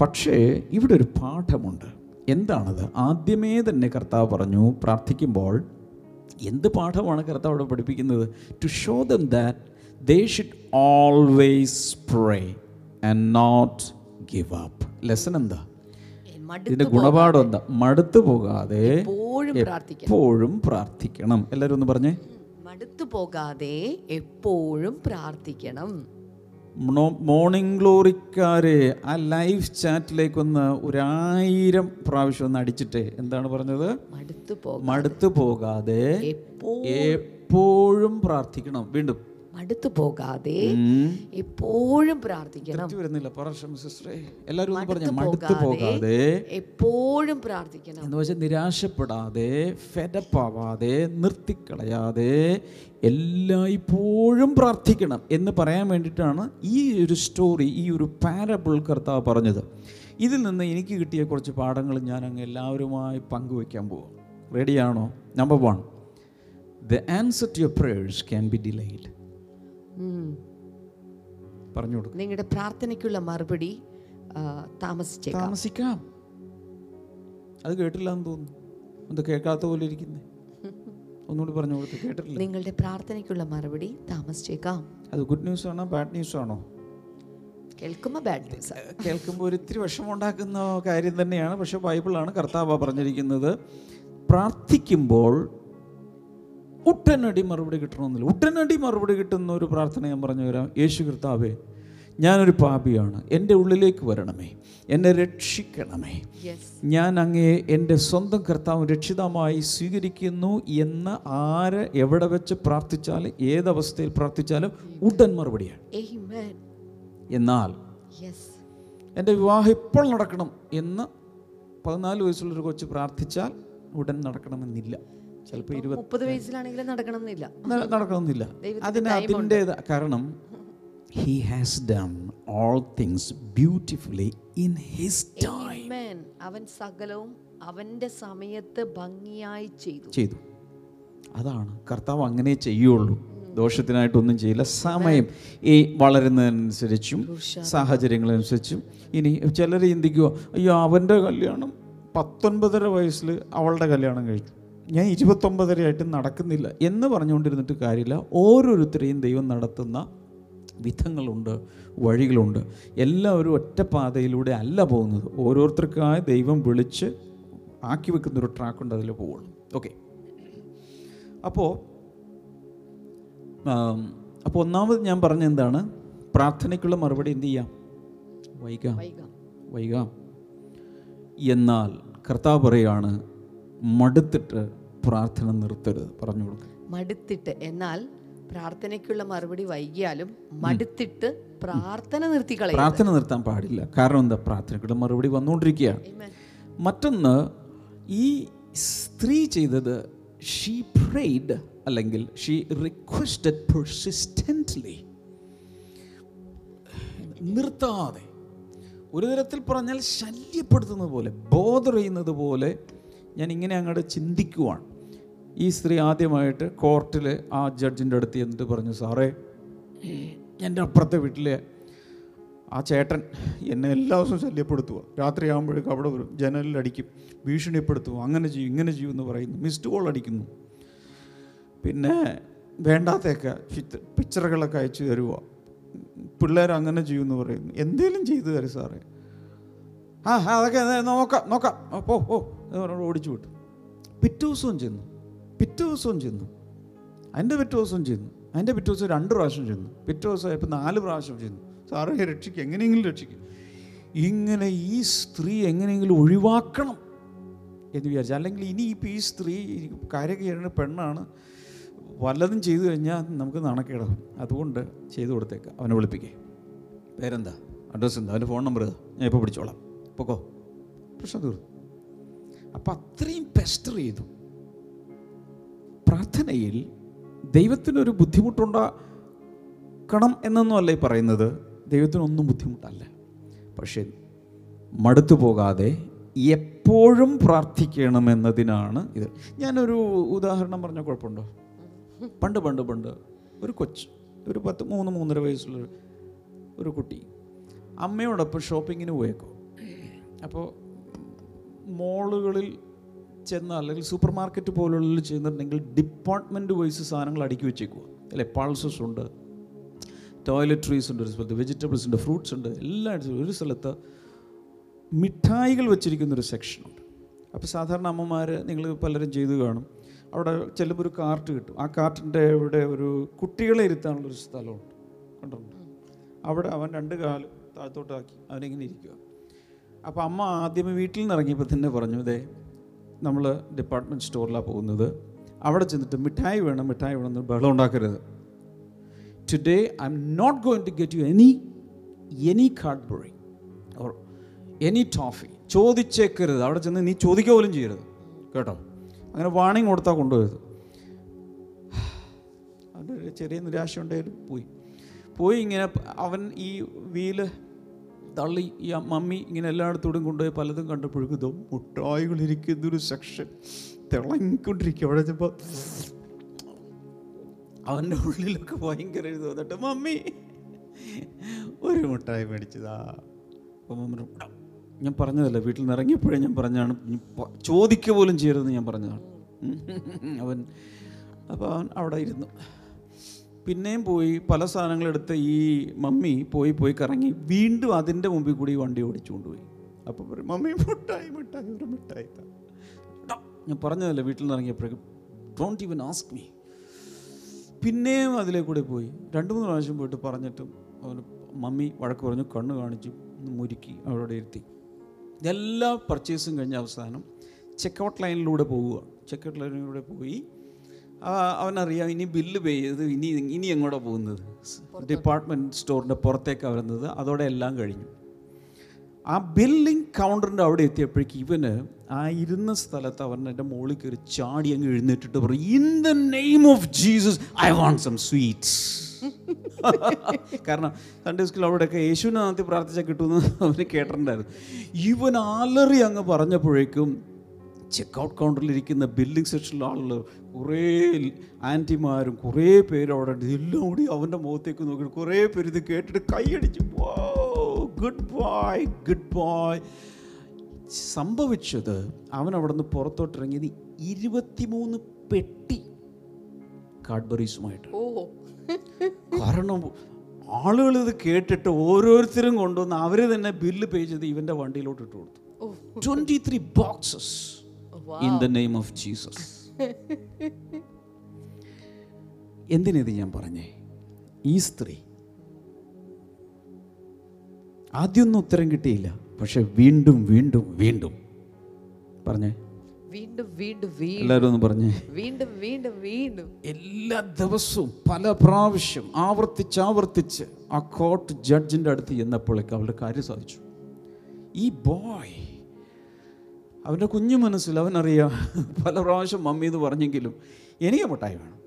പക്ഷേ ഇവിടെ ഒരു പാഠമുണ്ട്. എന്താണത്? ആദ്യമേ തന്നെ കർത്താവ് പറഞ്ഞു പ്രാർത്ഥിക്കുമ്പോൾ എന്ത് പാഠമാണ് കർത്താവ് അവിടെ പഠിപ്പിക്കുന്നത്? To show them that they should always pray and not give up lesson എന്താ? ഇതിന്റെ ഗുണപാഠം എന്താ? മടുത്തു പോകാതെ എപ്പോഴും പ്രാർത്ഥിക്കണം. എല്ലാവരും ഒന്ന് പറഞ്ഞേ. മടുത്തു പോകാതെ എപ്പോഴും പ്രാർത്ഥിക്കണം. മോർണിംഗ് ഗ്ലോറിക്കാരെ ആ ലൈവ് ചാറ്റിലേക്കൊന്ന് ഒരായിരം പ്രാവശ്യം ഒന്ന് അടിച്ചിട്ടേ. എന്താണ് പറഞ്ഞത്? മടുത്തു പോകാതെ എപ്പോഴും പ്രാർത്ഥിക്കണം. വീണ്ടും. മടുത്തു പോകാതെ എപ്പോഴും പ്രാർത്ഥിക്കണം. തൃപ്തി വരുന്നില്ല. പറ സിസ്റ്ററെ. എല്ലാവരും ഒന്ന് പറഞ്ഞ മടുത്തു പോകാതെ എപ്പോഴും പ്രാർത്ഥിക്കണം. എന്ന് വെച്ചാൽ നിരാശപ്പെടാതെ ഫെഡപ്പാവാതെ നിർത്തിക്കളയാതെ എല്ലായ്പ്പോഴും പ്രാർത്ഥിക്കണം എന്ന് പറയാൻ വേണ്ടിയിട്ടാണ് ഈ ഒരു സ്റ്റോറി ഈ ഒരു പാരബിൾ കർത്താവ് പറഞ്ഞത്. ഇതിൽ നിന്ന് എനിക്ക് കിട്ടിയ കുറച്ച് പാഠങ്ങൾ ഞാൻ അങ്ങ് എല്ലാവരുമായി പങ്കുവയ്ക്കാൻ പോവാം. റെഡിയാണോ number one the answer to your prayers can be delayed. പറഞ്ഞു കൊടുക്കും. നിങ്ങളുടെ പ്രാർത്ഥനയ്ക്കുള്ള മറുപടി താമസിച്ചേക്കാം. താമസിക്കാം. അത് കേട്ടില്ല എന്ന് തോന്നുന്നു. എന്താ കേൾക്കാത്ത പോലെ ഇരിക്കുന്നേ. ഒന്നുകൂടി പറഞ്ഞു കൊടുത്തു കേട്ടിട്ടില്ല? നിങ്ങളുടെ പ്രാർത്ഥനയ്ക്കുള്ള മറുപടി താമസിച്ചേക്കാം. അത് ഗുഡ് ന്യൂസ് ആണോ ബാഡ് ന്യൂസ് ആണോ? കേൾക്കുമ്പോൾ ബാഡ് ന്യൂസ് കേൾക്കുമ്പോൾ ഒരിത്തിരി വിഷമമുണ്ടാക്കുന്ന കാര്യം തന്നെയാണ്. പക്ഷേ ബൈബിളാണ് കർത്താവ് പറഞ്ഞിരിക്കുന്നത്. പ്രാർത്ഥിക്കുമ്പോൾ ഉടനടി മറുപടി കിട്ടണമെന്നില്ല. ഉടനടി മറുപടി കിട്ടുന്ന ഒരു പ്രാർത്ഥന ഞാൻ പറഞ്ഞു തരാം. യേശു കർത്താവേ ഞാനൊരു പാപിയാണ്. എന്റെ ഉള്ളിലേക്ക് വരണമേ. എന്നെ രക്ഷിക്കണമേ. ഞാൻ അങ്ങയെ എന്റെ സ്വന്തം കർത്താവ് രക്ഷിതമായി സ്വീകരിക്കുന്നു എന്ന് ആര് എവിടെ വെച്ച് പ്രാർത്ഥിച്ചാലും ഏതവസ്ഥയിൽ പ്രാർത്ഥിച്ചാലും ഉടൻ മറുപടിയാണ്. Amen. എന്നാൽ Yes. എന്റെ വിവാഹം ഇപ്പോൾ നടക്കണം എന്ന് പതിനാല് വയസ്സുള്ളൊരു കൊച്ച് പ്രാർത്ഥിച്ചാൽ ഉടൻ നടക്കണമെന്നില്ല. ചിലപ്പോൾ ഇരുപത് മുപ്പത് വയസ്സിലാണെങ്കിലും നടക്കണമെന്നില്ല. നടക്കണമെന്നില്ല. അതിന് അതിന്റെത് കാരണം he has done all things beautifully in his time അവൻ സകലവും സമയത്ത് ഭംഗിയായി ചെയ്തു. ചെയ്തു. അതാണ്. കർത്താവ് അങ്ങനെ ചെയ്യുള്ളൂ. ദോഷത്തിനായിട്ടൊന്നും ചെയ്യില്ല. സമയം ഈ വളരുന്നതനുസരിച്ചും സാഹചര്യങ്ങളനുസരിച്ചും ഇനി ചിലർ ചിന്തിക്കുക അയ്യോ അവന്റെ കല്യാണം പത്തൊൻപതര വയസ്സിൽ അവളുടെ കല്യാണം കഴിച്ചു ഞാൻ ഇരുപത്തൊമ്പതരയായിട്ട് നടക്കുന്നില്ല എന്ന് പറഞ്ഞുകൊണ്ടിരുന്നിട്ട് കാര്യമില്ല. ഓരോരുത്തരെയും ദൈവം നടത്തുന്ന വിധങ്ങളുണ്ട് വഴികളുണ്ട്. എല്ലാവരും ഒറ്റ പാതയിലൂടെ അല്ല പോകുന്നത്. ഓരോരുത്തർക്കായി ദൈവം വിളിച്ച് ആക്കി വെക്കുന്ന ഒരു ട്രാക്കുണ്ട് അതിൽ പോവുള്ളൂ. ഓക്കെ അപ്പോൾ അപ്പോൾ ഒന്നാമത് ഞാൻ പറഞ്ഞ എന്താണ്? പ്രാർത്ഥനയ്ക്കുള്ള മറുപടി എന്ത് ചെയ്യാം? വൈകാം. വൈകാം. എന്നാൽ കർത്താവ് പറയാണ് മടുത്തിട്ട് പ്രാർത്ഥന നിർത്തരുത് പറഞ്ഞു കൊടുക്കുക മടുത്തിട്ട് എന്നാൽ പ്രാർത്ഥനയ്ക്കുള്ള മറുപടി വൈകിയാലും മടുത്തിട്ട് പ്രാർത്ഥന നിർത്തിക്കളയും പ്രാർത്ഥന നിർത്താൻ പാടില്ല. കാരണം എന്താ? പ്രാർത്ഥനയ്ക്കുള്ള മറുപടി വന്നുകൊണ്ടിരിക്കുകയാണ് മറ്റൊന്ന് ഈ സ്ത്രീ ചെയ്തത് ഷീ പ്രെയ്ഡ് അല്ലെങ്കിൽ ഷീ റിക്വസ്റ്റഡ് പെർസിസ്റ്റന്റ്ലി നിർത്താതെ. ഒരു തരത്തിൽ പറഞ്ഞാൽ ശല്യപ്പെടുത്തുന്നത് പോലെ ബോധർ ചെയ്യുന്നത് പോലെ ഞാൻ ഇങ്ങനെ അങ്ങോട്ട് ചിന്തിക്കുവാണ്. ഈ സ്ത്രീ ആദ്യമായിട്ട് കോർട്ടിൽ ആ ജഡ്ജിന്റെ അടുത്ത് എന്നിട്ട് പറഞ്ഞു സാറേ എന്റെ അപ്പുറത്തെ വീട്ടിലെ ആ ചേട്ടൻ എന്നെ എല്ലാ ദിവസവും ശല്യപ്പെടുത്തുക രാത്രിയാകുമ്പോഴേക്കും അവിടെ വരും ജനലിൽ അടിക്കും ഭീഷണിപ്പെടുത്തുക അങ്ങനെ ചെയ്യും ഇങ്ങനെ ചെയ്യും എന്ന് പറയുന്നു. മിസ്ഡ് കോൾ അടിക്കുന്നു. പിന്നെ വേണ്ടാത്തൊക്കെ പിക്ചറുകളൊക്കെ അയച്ചു തരുക പിള്ളേർ അങ്ങനെ ചെയ്യുമെന്ന് പറയുന്നു. എന്തേലും ചെയ്തു തരും സാറേ. ആ അതൊക്കെ നോക്കാം നോക്കാം. ഓ ഓ എന്ന് പറഞ്ഞു ഓടിച്ചു വിട്ടു. പിറ്റേ ദിവസവും ചെന്നു. പിറ്റേ ദിവസവും ചെന്നു. അതിന്റെ പിറ്റേ ദിവസവും ചെന്നു. അതിന്റെ പിറ്റേ ദിവസം രണ്ട് പ്രാവശ്യം ചെന്നു. പിറ്റേ ദിവസം ഇപ്പം നാല് പ്രാവശ്യം ചെന്നു. സാറേ രക്ഷിക്കുക എങ്ങനെയെങ്കിലും രക്ഷിക്കും. ഇങ്ങനെ ഈ സ്ത്രീ എങ്ങനെയെങ്കിലും ഒഴിവാക്കണം എന്ന് വിചാരിച്ചു. അല്ലെങ്കിൽ ഇനി ഇപ്പോൾ ഈ സ്ത്രീ ചെയ്യുന്ന പെണ്ണാണ് വല്ലതും ചെയ്തു കഴിഞ്ഞാൽ നമുക്ക് നാണക്കേടാവും. അതുകൊണ്ട് ചെയ്തു കൊടുത്തേക്കാം. അവനെ വിളിപ്പിക്കേ. പേരെന്താ? അഡ്രസ്സ് എന്താ? അവന്റെ ഫോൺ നമ്പർ ഞാൻ ഇപ്പോൾ പിടിച്ചോളാം. പൊക്കോ. പ്രശ്നം തീർന്നു. അപ്പം അത്രയും പെസ്റ്റർ ചെയ്തു. പ്രാർത്ഥനയിൽ ദൈവത്തിനൊരു ബുദ്ധിമുട്ടുണ്ടാക്കണം എന്നൊന്നും അല്ല ഈ പറയുന്നത്. ദൈവത്തിനൊന്നും ബുദ്ധിമുട്ടല്ല. പക്ഷേ മടുത്തു പോകാതെ എപ്പോഴും പ്രാർത്ഥിക്കണമെന്നതിനാണ് ഇത്. ഞാനൊരു ഉദാഹരണം പറഞ്ഞ കുഴപ്പമുണ്ടോ? പണ്ട് പണ്ട് പണ്ട് ഒരു കൊച്ച് ഒരു പത്ത് മൂന്ന് മൂന്നര വയസ്സുള്ള ഒരു കുട്ടി. അമ്മയോടൊപ്പം ഷോപ്പിങ്ങിന് പോയേക്കോ. അപ്പോൾ മോളുകളിൽ ചെന്ന് അല്ലെങ്കിൽ സൂപ്പർ മാർക്കറ്റ് പോലുള്ള ചെയ്യുന്നുണ്ടെങ്കിൽ ഡിപ്പാർട്ട്മെന്റ് വൈസ് സാധനങ്ങൾ അടുക്കി വെച്ചേക്കുക അല്ലേ? പൾസസ് ഉണ്ട് ടോയ്ലറ്ററീസ് ഉണ്ട് ഒരു സ്ഥലത്ത് വെജിറ്റബിൾസ് ഉണ്ട് ഫ്രൂട്ട്സ് ഉണ്ട് എല്ലാ ഒരു സ്ഥലത്ത് മിഠായികൾ വെച്ചിരിക്കുന്നൊരു സെക്ഷനുണ്ട് അപ്പോൾ സാധാരണ അമ്മമാർ നിങ്ങൾ പലരും ചെയ്തു കാണും. അവിടെ ചെല്ലുമ്പോൾ ഒരു കാർട്ട് കിട്ടും. ആ കാർട്ടിന്റെ ഇവിടെ ഒരു കുട്ടികളെ ഇരുത്താനുള്ളൊരു സ്ഥലമുണ്ട്. കണ്ടിട്ടുണ്ട്? അവിടെ അവൻ രണ്ട് കാലും താഴത്തോട്ടാക്കി അവനിങ്ങനെ ഇരിക്കുക അപ്പോൾ അമ്മ ആദ്യമേ വീട്ടിൽ നിന്ന് ഇറങ്ങിയപ്പോൾ തന്നെ പറഞ്ഞു ഇതേ നമ്മൾ ഡിപ്പാർട്ട്മെന്റ് സ്റ്റോറിലാണ് പോകുന്നത്. അവിടെ ചെന്നിട്ട് മിഠായി വേണം മിഠായി വേണം എന്ന് ബഹളം ഉണ്ടാക്കരുത്. Today I am not going to get you any any Cadbury or any toffee ചോദിച്ചേക്കരുത്. അവിടെ ചെന്ന് നീ ചോദിക്കുക പോലും ചെയ്യരുത്. കേട്ടോ? അങ്ങനെ വാണിംഗ് കൊടുത്താൽ കൊണ്ടുപോയത്. ഒരു ചെറിയ നിരാശ ഉണ്ടായാലും പോയി. പോയി ഇങ്ങനെ അവൻ ഈ വീൽ തള്ളി ഈ മമ്മി ഇങ്ങനെ എല്ലായിടത്തോടും കൊണ്ടുപോയി പലതും കണ്ടപ്പോഴേക്കും ഇതോ മുട്ടായികളിരിക്കുന്നൊരു സെക്ഷൻ തിളങ്ങിക്കൊണ്ടിരിക്കുക അവിടെ ചെപ്പോൾ അവന്റെ ഉള്ളിലൊക്കെ ഭയങ്കര ഇത് വന്നിട്ട് മമ്മി ഒരു മുട്ടായി മേടിച്ചതാ. അപ്പോൾ മമ്മി പറഞ്ഞു, "എടാ, ഞാൻ പറഞ്ഞതല്ല വീട്ടിൽ നിന്ന് ഇറങ്ങിയപ്പോഴേ ഞാൻ പറഞ്ഞാണ് ചോദിക്കുക പോലും ചെയ്യരുതെന്ന് ഞാൻ പറഞ്ഞതാണ്. അവൻ അപ്പോൾ അവൻ അവിടെ ഇരുന്നു. പിന്നെയും പോയി പല സാധനങ്ങളെടുത്ത് ഈ മമ്മി പോയി പോയി കറങ്ങി വീണ്ടും അതിന്റെ മുമ്പിൽ കൂടി വണ്ടി ഓടിച്ചുകൊണ്ട് പോയി. അപ്പോൾ പറയും മമ്മി മിഠായി മിഠായി ഒരു മിഠായി ഞാൻ പറഞ്ഞതല്ലേ വീട്ടിൽ നിന്ന് ഇറങ്ങിയപ്പോഴേക്കും. ഡോണ്ട് ഈവൻ ആസ്ക് മീ പിന്നെയും അതിലേ കൂടെ പോയി. രണ്ട് മൂന്ന് പ്രാവശ്യം പോയിട്ട് പറഞ്ഞിട്ടും അവർ മമ്മി വഴക്ക് പറഞ്ഞു കണ്ണ് കാണിച്ചു മുരുക്കി അവരോട് ഇരുത്തി. എല്ലാ പർച്ചേസും കഴിഞ്ഞ അവസാനം ചെക്കൗട്ട് ലൈനിലൂടെ പോവുക. ചെക്കൗട്ട് ലൈനിലൂടെ പോയി അവനറിയാം ഇനി ബില്ല് പേ ചെയ്ത് ഇനി ഇനി എങ്ങോട്ടാണ് പോകുന്നത്? ഡിപ്പാർട്ട്മെന്റ് സ്റ്റോറിന്റെ പുറത്തേക്കാണ് വരുന്നത്. അതോടെ എല്ലാം കഴിഞ്ഞു. ആ ബില്ലിംഗ് കൗണ്ടറിന്റെ അവിടെ എത്തിയപ്പോഴേക്ക് ഇവന് ആ ഇരുന്ന സ്ഥലത്ത് അവൻ എന്റെ മുകളിൽ കയറി ചാടി അങ്ങ് എഴുന്നേറ്റിട്ട് പറയും in the name of Jesus I want some sweets കാരണം സൺഡേ സ്കൂൾ അവിടെയൊക്കെ യേശുവിനെ നടത്തി പ്രാർത്ഥിച്ചാൽ കിട്ടുമെന്ന് അവന് കേട്ടിട്ടുണ്ടായിരുന്നു. ഇവൻ ആലറി അങ്ങ് പറഞ്ഞപ്പോഴേക്കും ചെക്കൗട്ട് കൗണ്ടറിലിരിക്കുന്ന ബില്ലിംഗ് സെക്ഷനിലെ ആളുകൾ കുറേ ആന്റിമാരും കുറേ പേര് അവിടെ എല്ലാം കൂടി അവന്റെ മുഖത്തേക്ക് നോക്കിയിട്ട് കുറേ പേര് ഇത് കേട്ടിട്ട് കൈയടിച്ചു ഗുഡ് ബോയ് ഗുഡ് ബോയ് സംഭവിച്ചത് അവൻ അവിടെ നിന്ന് പുറത്തോട്ടിറങ്ങിയത് ഇരുപത്തിമൂന്ന് പെട്ടി കാഡ്ബറീസുമായിട്ട് ഓ. കാരണം ആളുകൾ ഇത് കേട്ടിട്ട് ഓരോരുത്തരും കൊണ്ടുവന്ന് അവർ തന്നെ ബില്ല് പേ ചെയ്ത് ഇവന്റെ വണ്ടിയിലോട്ട് ഇട്ട് കൊടുത്തു. Twenty three boxes in the name of Jesus എന്തിനിത് ഞാൻ പറഞ്ഞേ? ഈ സ്ത്രീ ആദ്യമൊന്നും ഉത്തരം കിട്ടിയില്ല. പക്ഷെ വീണ്ടും വീണ്ടും വീണ്ടും പറഞ്ഞേ. വീണ്ടും വീണ്ടും എല്ലാവരും ഒന്ന് പറഞ്ഞേ. വീണ്ടും വീണ്ടും വീണ്ടും. എല്ലാ ദിവസവും പല പ്രാവശ്യം ആവർത്തിച്ച് ആവർത്തിച്ച് ആ കോർട്ട് ജഡ്ജിന്റെ അടുത്ത് ചെന്നപ്പോഴേക്ക് അവളുടെ കാര്യം സാധിച്ചു. ഈ ബോയ് അവന്റെ കുഞ്ഞു മനസ്സിൽ അവനറിയാം പല പ്രാവശ്യം മമ്മി എന്ന് പറഞ്ഞെങ്കിലും എനിക്ക് മുട്ടായി വേണം.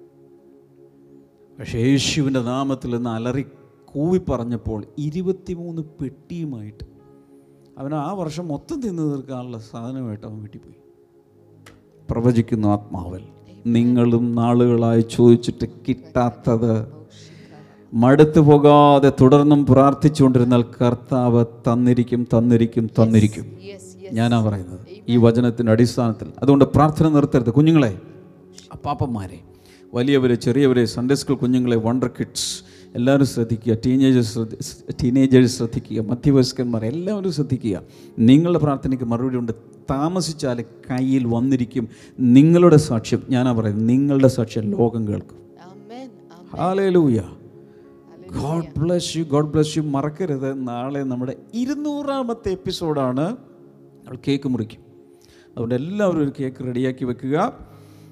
പക്ഷേ യേശുവിന്റെ നാമത്തിൽ നിന്ന് അലറി കൂവി പറഞ്ഞപ്പോൾ ഇരുപത്തിമൂന്ന് പെട്ടിയുമായിട്ട് അവൻ ആ വർഷം മൊത്തം തിന്നു തീർക്കാനുള്ള സാധനമായിട്ട് അവൻ വീട്ടിൽ പോയി പ്രവചിക്കുന്നു ആത്മാവൽ നിങ്ങളും നാളുകളായി ചോദിച്ചിട്ട് കിട്ടാത്തത് മടുത്തു പോകാതെ തുടർന്നും പ്രാർത്ഥിച്ചുകൊണ്ടിരുന്നാൽ കർത്താവ് തന്നിരിക്കും തന്നിരിക്കും തന്നിരിക്കും. ഞാനാ പറയുന്നത്. ഈ വചനത്തിന്റെ അടിസ്ഥാനത്തിൽ. അതുകൊണ്ട് പ്രാർത്ഥന നിർത്തരുത്. കുഞ്ഞുങ്ങളെ അപ്പാപ്പന്മാരെ വലിയവരെ ചെറിയവരെ സൺഡേ സ്കൂൾ കുഞ്ഞുങ്ങളെ വണ്ടർ കിഡ്സ് എല്ലാവരും ശ്രദ്ധിക്കുക. ടീനേജേഴ്സ് ശ്രദ്ധി ടീനേജേഴ്സ് ശ്രദ്ധിക്കുക. മധ്യവയസ്കന്മാർ എല്ലാവരും ശ്രദ്ധിക്കുക. നിങ്ങളുടെ പ്രാർത്ഥനയ്ക്ക് മറുപടി ഉണ്ട്. താമസിച്ചാൽ കയ്യിൽ വന്നിരിക്കും. നിങ്ങളുടെ സാക്ഷ്യം ഞാനാ പറയുന്നത് നിങ്ങളുടെ സാക്ഷ്യം ലോകം കേൾക്കും. God bless you God bless you മറക്കരുത്. നാളെ നമ്മുടെ ഇരുന്നൂറാമത്തെ എപ്പിസോഡാണ് കേക്ക് മുറിക്കും. അതുകൊണ്ട് എല്ലാവരും ഒരു കേക്ക് റെഡിയാക്കി വെക്കുക.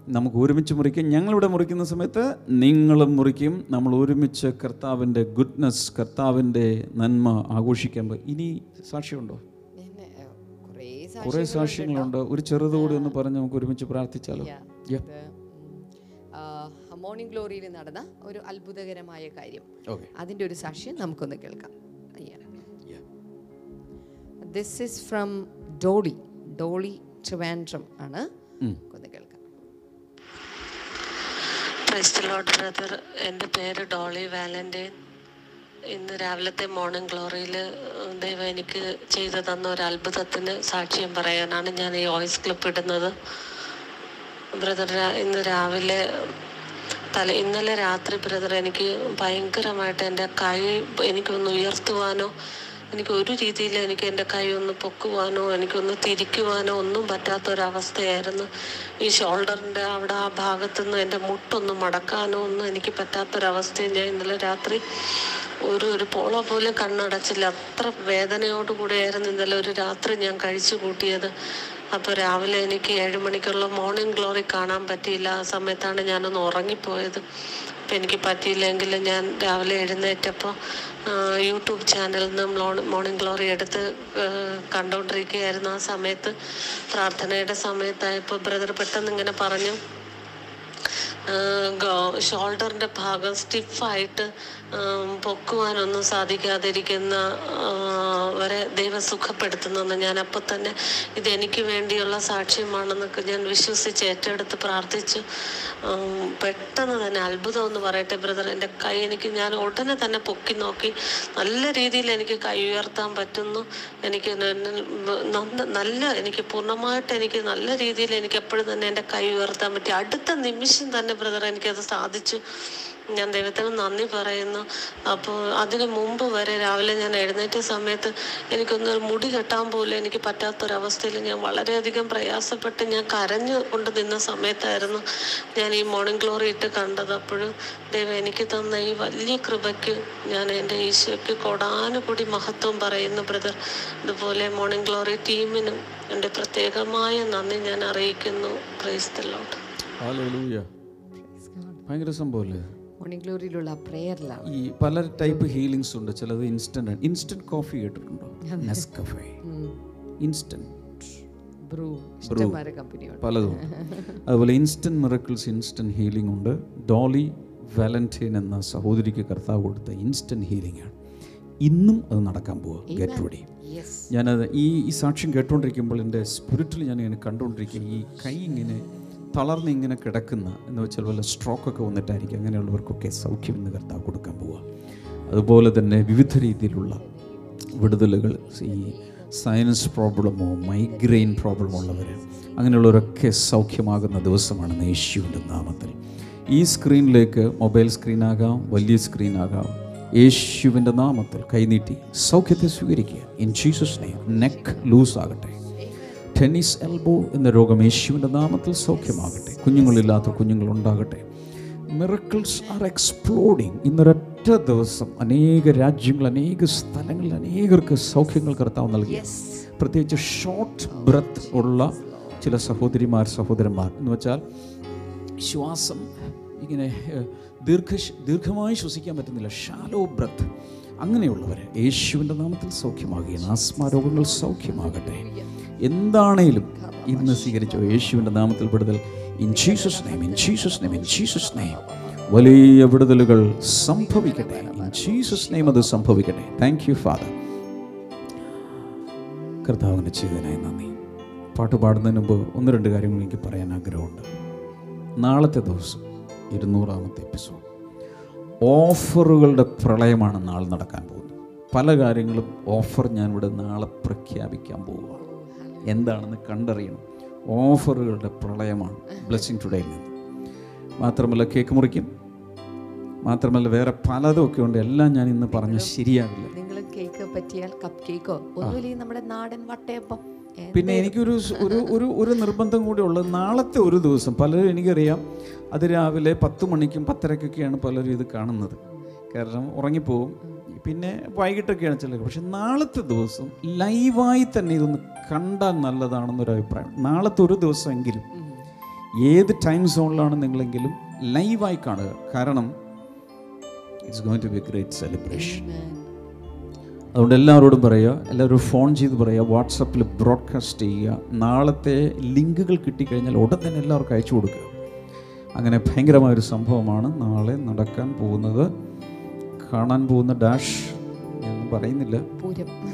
നമുക്ക് ഒരുമിച്ച് മുറിക്കും. ഞങ്ങളിവിടെ മുറിക്കുന്ന സമയത്ത് നിങ്ങളും മുറിക്കും. നമ്മൾ ഒരുമിച്ച് കർത്താവിന്റെ ഗുഡ്നസ് കർത്താവിന്റെ നന്മ ആഘോഷിക്കാൻ ഇനി സാക്ഷ്യമുണ്ടോ? കുറെ സാക്ഷ്യങ്ങളുണ്ട് ഒരു ചെറുതുകൂടി ഒന്ന് പറഞ്ഞ് നമുക്ക് ഒരുമിച്ച് പ്രാർത്ഥിച്ചാലോ. മോർണിംഗ് ഗ്ലോറിയിൽ നടന്ന ഒരു അത്ഭുതകരമായ കാര്യം. അതിന്റെ ഒരു സാക്ഷ്യം നമുക്കൊന്ന് കേൾക്കാം. This is from Dolly Dolly Trivandrum ആണ് ഒന്ന് കേൾക്കാം. ബ്രദർ എന്റെ പേര് ഡോളി വാലന്റൈൻ. ഇന്ന് രാവിലത്തെ മോർണിംഗ് ഗ്ലോറിയിൽ ദൈവം എനിക്ക് ചെയ്തു തന്ന ഒരു അത്ഭുതത്തിന് സാക്ഷ്യം പറയാനാണ് ഞാൻ ഈ വോയിസ് ക്ലിപ്പ് ഇടുന്നത്. ബ്രദർ ഇന്ന് രാവിലെ തല ഇന്നലെ രാത്രി ബ്രദർ എനിക്ക് ഭയങ്കരമായിട്ട് എന്റെ കൈ എനിക്കൊന്ന് ഉയർത്തുവാനോ എനിക്ക് ഒരു രീതിയിൽ എനിക്ക് എന്റെ കൈ ഒന്ന് പൊക്കുവാനോ എനിക്കൊന്ന് തിരിക്കുവാനോ ഒന്നും പറ്റാത്തൊരവസ്ഥയായിരുന്നു. ഈ ഷോൾഡറിന്റെ അവിടെ ആ ഭാഗത്തുനിന്ന് എന്റെ മുട്ടൊന്ന് മടക്കാനോ ഒന്നും എനിക്ക് പറ്റാത്തൊരവസ്ഥയും ഞാൻ ഇന്നലെ രാത്രി ഒരു ഒരു പോള പോലും കണ്ണടച്ചില്ല. അത്ര വേദനയോടുകൂടിയായിരുന്നു ഇന്നലെ ഒരു രാത്രി ഞാൻ കഴിച്ചു കൂട്ടിയത്. അപ്പോൾ രാവിലെ എനിക്ക് ഏഴ് മണിക്കുള്ള മോർണിംഗ് ഗ്ലോറി കാണാൻ പറ്റിയില്ല. ആ സമയത്താണ് ഞാനൊന്ന് ഉറങ്ങിപ്പോയത്. അപ്പം എനിക്ക് പറ്റിയില്ലെങ്കിൽ ഞാൻ രാവിലെ എഴുന്നേറ്റപ്പോൾ യൂട്യൂബ് ചാനലിൽ നിന്ന് മോർണിംഗ് ഗ്ലോറി എടുത്ത് കണ്ടുകൊണ്ടിരിക്കുകയായിരുന്നു ആ സമയത്ത്. പ്രാർത്ഥനയുടെ സമയത്തായപ്പോൾ ബ്രദർ പെട്ടെന്ന് ഇങ്ങനെ പറഞ്ഞു ഷോൾഡറിന്റെ ഭാഗം സ്റ്റിഫായിട്ട് പൊക്കുവാനൊന്നും സാധിക്കാതിരിക്കുന്ന വരെ ദൈവം സുഖപ്പെടുത്തുന്നെന്ന് ഞാൻ അപ്പോൾ തന്നെ ഇത് എനിക്ക് വേണ്ടിയുള്ള സാക്ഷ്യമാണെന്നൊക്കെ ഞാൻ വിശ്വസിച്ച് ഏറ്റെടുത്ത് പ്രാർത്ഥിച്ചു. പെട്ടെന്ന് തന്നെ അത്ഭുതം എന്ന് പറയട്ടെ ബ്രദർ. എന്റെ കൈ എനിക്ക് ഞാൻ ഉടനെ തന്നെ പൊക്കി നോക്കി. നല്ല രീതിയിൽ എനിക്ക് കൈ ഉയർത്താൻ പറ്റുന്നു. എനിക്ക് നല്ല എനിക്ക് പൂർണമായിട്ട് എനിക്ക് നല്ല രീതിയിൽ എനിക്ക് എപ്പോഴും തന്നെ എന്റെ കൈ ഉയർത്താൻ പറ്റി. അടുത്ത നിമിഷം തന്നെ ബ്രദർ എനിക്കത് സാധിച്ചു. ഞാൻ ദൈവത്തിന് നന്ദി പറയുന്നു. അപ്പോൾ അതിനു മുമ്പ് വരെ രാവിലെ ഞാൻ എഴുന്നേറ്റ സമയത്ത് എനിക്കൊന്നൊരു മുടി കെട്ടാൻ പോലും എനിക്ക് പറ്റാത്തൊരവസ്ഥയിൽ ഞാൻ വളരെയധികം പ്രയാസപ്പെട്ട് ഞാൻ കരഞ്ഞു കൊണ്ട് നിന്ന സമയത്തായിരുന്നു ഞാൻ ഈ മോർണിംഗ് ഗ്ലോറി ഇട്ട് കണ്ടത്. അപ്പോഴും ദൈവം എനിക്ക് തന്ന ഈ വലിയ കൃപയ്ക്ക് ഞാൻ എന്റെ ഈശോയ്ക്ക് കൊടാനുകൂടി മഹത്വം പറയുന്നു ബ്രദർ അതുപോലെ മോർണിംഗ് ഗ്ലോറി ടീമിനും എന്റെ പ്രത്യേകമായ നന്ദി ഞാൻ അറിയിക്കുന്നു. പ്രൈസ് ദ ലോട്ട് ഹാലേലൂയ ഭയങ്കര സംഭവമല്ലേ മോർണിംഗ് ഗ്ലോറിയിലുള്ള പ്രേയറിലാണ് ഈ പല ടൈപ്പ് ഹീലിങ്സ് ഉണ്ട്. ചിലത് ഇൻസ്റ്റന്റ് ആണ്. ഇൻസ്റ്റന്റ് കോഫി കേട്ടിട്ടുണ്ടോ? നെസ്കഫേ ഇൻസ്റ്റന്റ് ബ്രൂ പലതും അതുപോലെ ഇൻസ്റ്റന്റ് മിറക്കിൾസ് ഇൻസ്റ്റന്റ് ഹീലിംഗ് ഉണ്ട്. ഡോളി വാലന്റൈൻ എന്ന സഹോദരിക്ക് കർത്താവ് കൊടുത്ത ഇൻസ്റ്റന്റ് ഹീലിംഗ് ആണ്. ഇന്നും അത് നടക്കാൻ പോവുക ഗെറ്റ് റെഡി ഞാനത് ഈ ഈ സാക്ഷ്യം കേട്ടുകൊണ്ടിരിക്കുമ്പോൾ എന്റെ സ്പിരിറ്റിൽ ഞാൻ ഇങ്ങനെ കണ്ടുകൊണ്ടിരിക്കുക ഈ കൈ ഇങ്ങനെ തളർന്ന് ഇങ്ങനെ കിടക്കുന്ന എന്ന് വെച്ചാൽ വല്ല സ്ട്രോക്കൊക്കെ വന്നിട്ടായിരിക്കും അങ്ങനെയുള്ളവർക്കൊക്കെ സൗഖ്യം ഇന്ന് കർത്താവ് കൊടുക്കാൻ പോവുക. അതുപോലെ തന്നെ വിവിധ രീതിയിലുള്ള വിടുതലുകൾ ഈ സയൻസ് പ്രോബ്ലമോ മൈഗ്രെയിൻ പ്രോബ്ലമോ ഉള്ളവർ അങ്ങനെയുള്ളവരൊക്കെ സൗഖ്യമാകുന്ന ദിവസമാണ് യേശുവിന്റെ നാമത്തിൽ. ഈ സ്ക്രീനിലേക്ക് മൊബൈൽ സ്ക്രീനാകാം വലിയ സ്ക്രീനാകാം യേശുവിന്റെ നാമത്തിൽ കൈനീട്ടി സൗഖ്യത്തെ സ്വീകരിക്കുക. In Jesus name neck loose ആകട്ടെ. ടെന്നീസ് എൽബോ എന്ന രോഗം യേശുവിന്റെ നാമത്തിൽ സൗഖ്യമാകട്ടെ. കുഞ്ഞുങ്ങളില്ലാത്ത കുഞ്ഞുങ്ങളുണ്ടാകട്ടെ. മിറക്കിൾസ് ആർ എക്സ്പ്ലോഡിങ് ഇന്നൊരൊറ്റ ദിവസം അനേക രാജ്യങ്ങൾ അനേക സ്ഥലങ്ങളിൽ അനേകർക്ക് സൗഖ്യങ്ങൾ കർത്താവ് നൽകി. പ്രത്യേകിച്ച് ഷോർട്ട് ബ്രത്ത് ഉള്ള ചില സഹോദരിമാർ സഹോദരന്മാർ. എന്ന് വെച്ചാൽ ശ്വാസം ഇങ്ങനെ ദീർഘ ദീർഘമായി ശ്വസിക്കാൻ പറ്റുന്നില്ല. ഷാലോ ബ്രത്ത് അങ്ങനെയുള്ളവർ യേശുവിന്റെ നാമത്തിൽ സൗഖ്യമാകുകയാണ് ആസ്മാരോഗങ്ങൾ സൗഖ്യമാകട്ടെ. എന്താണേലും ഇന്ന് സ്വീകരിച്ചോ യേശുവിന്റെ നാമത്തിൽ വിടുതൽ in Jesus name in Jesus name in Jesus name വലിയ വിടുതലുകൾ സംഭവിക്കട്ടെ. ഇൻ ജീസസ് നെയിം അത് സംഭവിക്കട്ടെ. താങ്ക് യു ഫാദർ കർത്താവിന്റെ ചെയ്തതിനായി നന്ദി. പാട്ട് പാടുന്നതിന് മുമ്പ് ഒന്ന് രണ്ട് കാര്യങ്ങൾ എനിക്ക് പറയാൻ ആഗ്രഹമുണ്ട്. നാളത്തെ ദിവസം ഇരുന്നൂറാമത്തെ എപ്പിസോഡ്. ഓഫറുകളുടെ പ്രളയമാണ് നാളെ നടക്കാൻ പോകുന്നത്. പല കാര്യങ്ങളും ഓഫർ ഞാനിവിടെ നാളെ പ്രഖ്യാപിക്കാൻ പോവുക എന്താണെന്ന് കണ്ടറിയണം. ഓഫറുകളുടെ പ്രളയമാണ്. ബ്ലെസ്സിങ് ടുഡേയിൽ നിന്ന്. മാത്രമല്ല കേക്ക് മുറിക്കും. മാത്രമല്ല വേറെ പലതും ഒക്കെ ഉണ്ട്. എല്ലാം ഞാൻ ഇന്ന് പറഞ്ഞ ശരിയാവില്ല. നിങ്ങൾ കേക്ക് പറ്റിയാൽ കപ്പ് കേക്കോ ഒന്നുമില്ലെങ്കിൽ നമ്മുടെ നാടൻ വട്ടയപ്പം. പിന്നെ എനിക്കൊരു ഒരു ഒരു ഒരു നിർബന്ധം കൂടി ഉള്ളത് നാളത്തെ ഒരു ദിവസം പലരും എനിക്കറിയാം അത് രാവിലെ പത്ത് മണിക്കും പത്തരക്കൊക്കെയാണ് പലരും ഇത് കാണുന്നത്. കാരണം ഉറങ്ങിപ്പോവും. പിന്നെ വൈകിട്ടൊക്കെയാണ് ചിലർ പക്ഷെ നാളത്തെ ദിവസം ലൈവായി തന്നെ ഇതൊന്ന് കണ്ടാൽ നല്ലതാണെന്നൊരു അഭിപ്രായം. നാളത്തെ ഒരു ദിവസമെങ്കിലും ഏത് ടൈം സോണിലാണ് നിങ്ങളെങ്കിലും ലൈവായി കാണുക? കാരണം it's going to be great celebration. അതുകൊണ്ട് എല്ലാവരോടും പറയുക എല്ലാവരും ഫോൺ ചെയ്ത് പറയുക വാട്സപ്പിൽ ബ്രോഡ്കാസ്റ്റ് ചെയ്യുക. നാളത്തെ ലിങ്കുകൾ കിട്ടിക്കഴിഞ്ഞാൽ ഉടൻ തന്നെ എല്ലാവർക്കും അയച്ചു കൊടുക്കുക. അങ്ങനെ ഭയങ്കരമായൊരു സംഭവമാണ് നാളെ നടക്കാൻ പോകുന്നത്. കാണാൻ പോകുന്ന ഡാഷ് ഞാൻ പറയുന്നില്ല.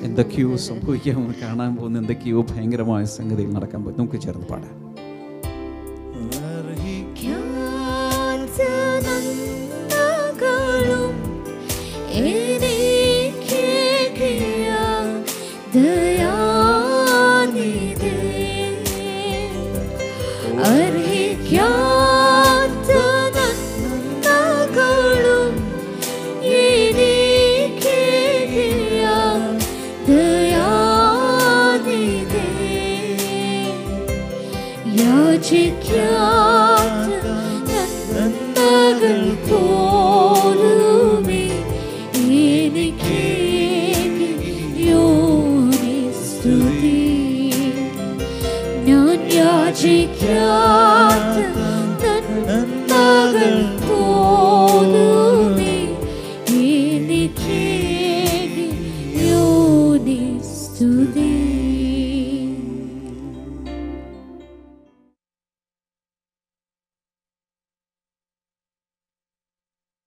എന്തൊക്കെയോ സംഭവിക്കാൻ കാണാൻ പോകുന്ന എന്തൊക്കെയോ ഭയങ്കരമായ സംഗതിയിൽ നടക്കാൻ പോകും നമുക്ക് ചേർന്ന് പാടാം. ജ്ഞാനനന്ദകളും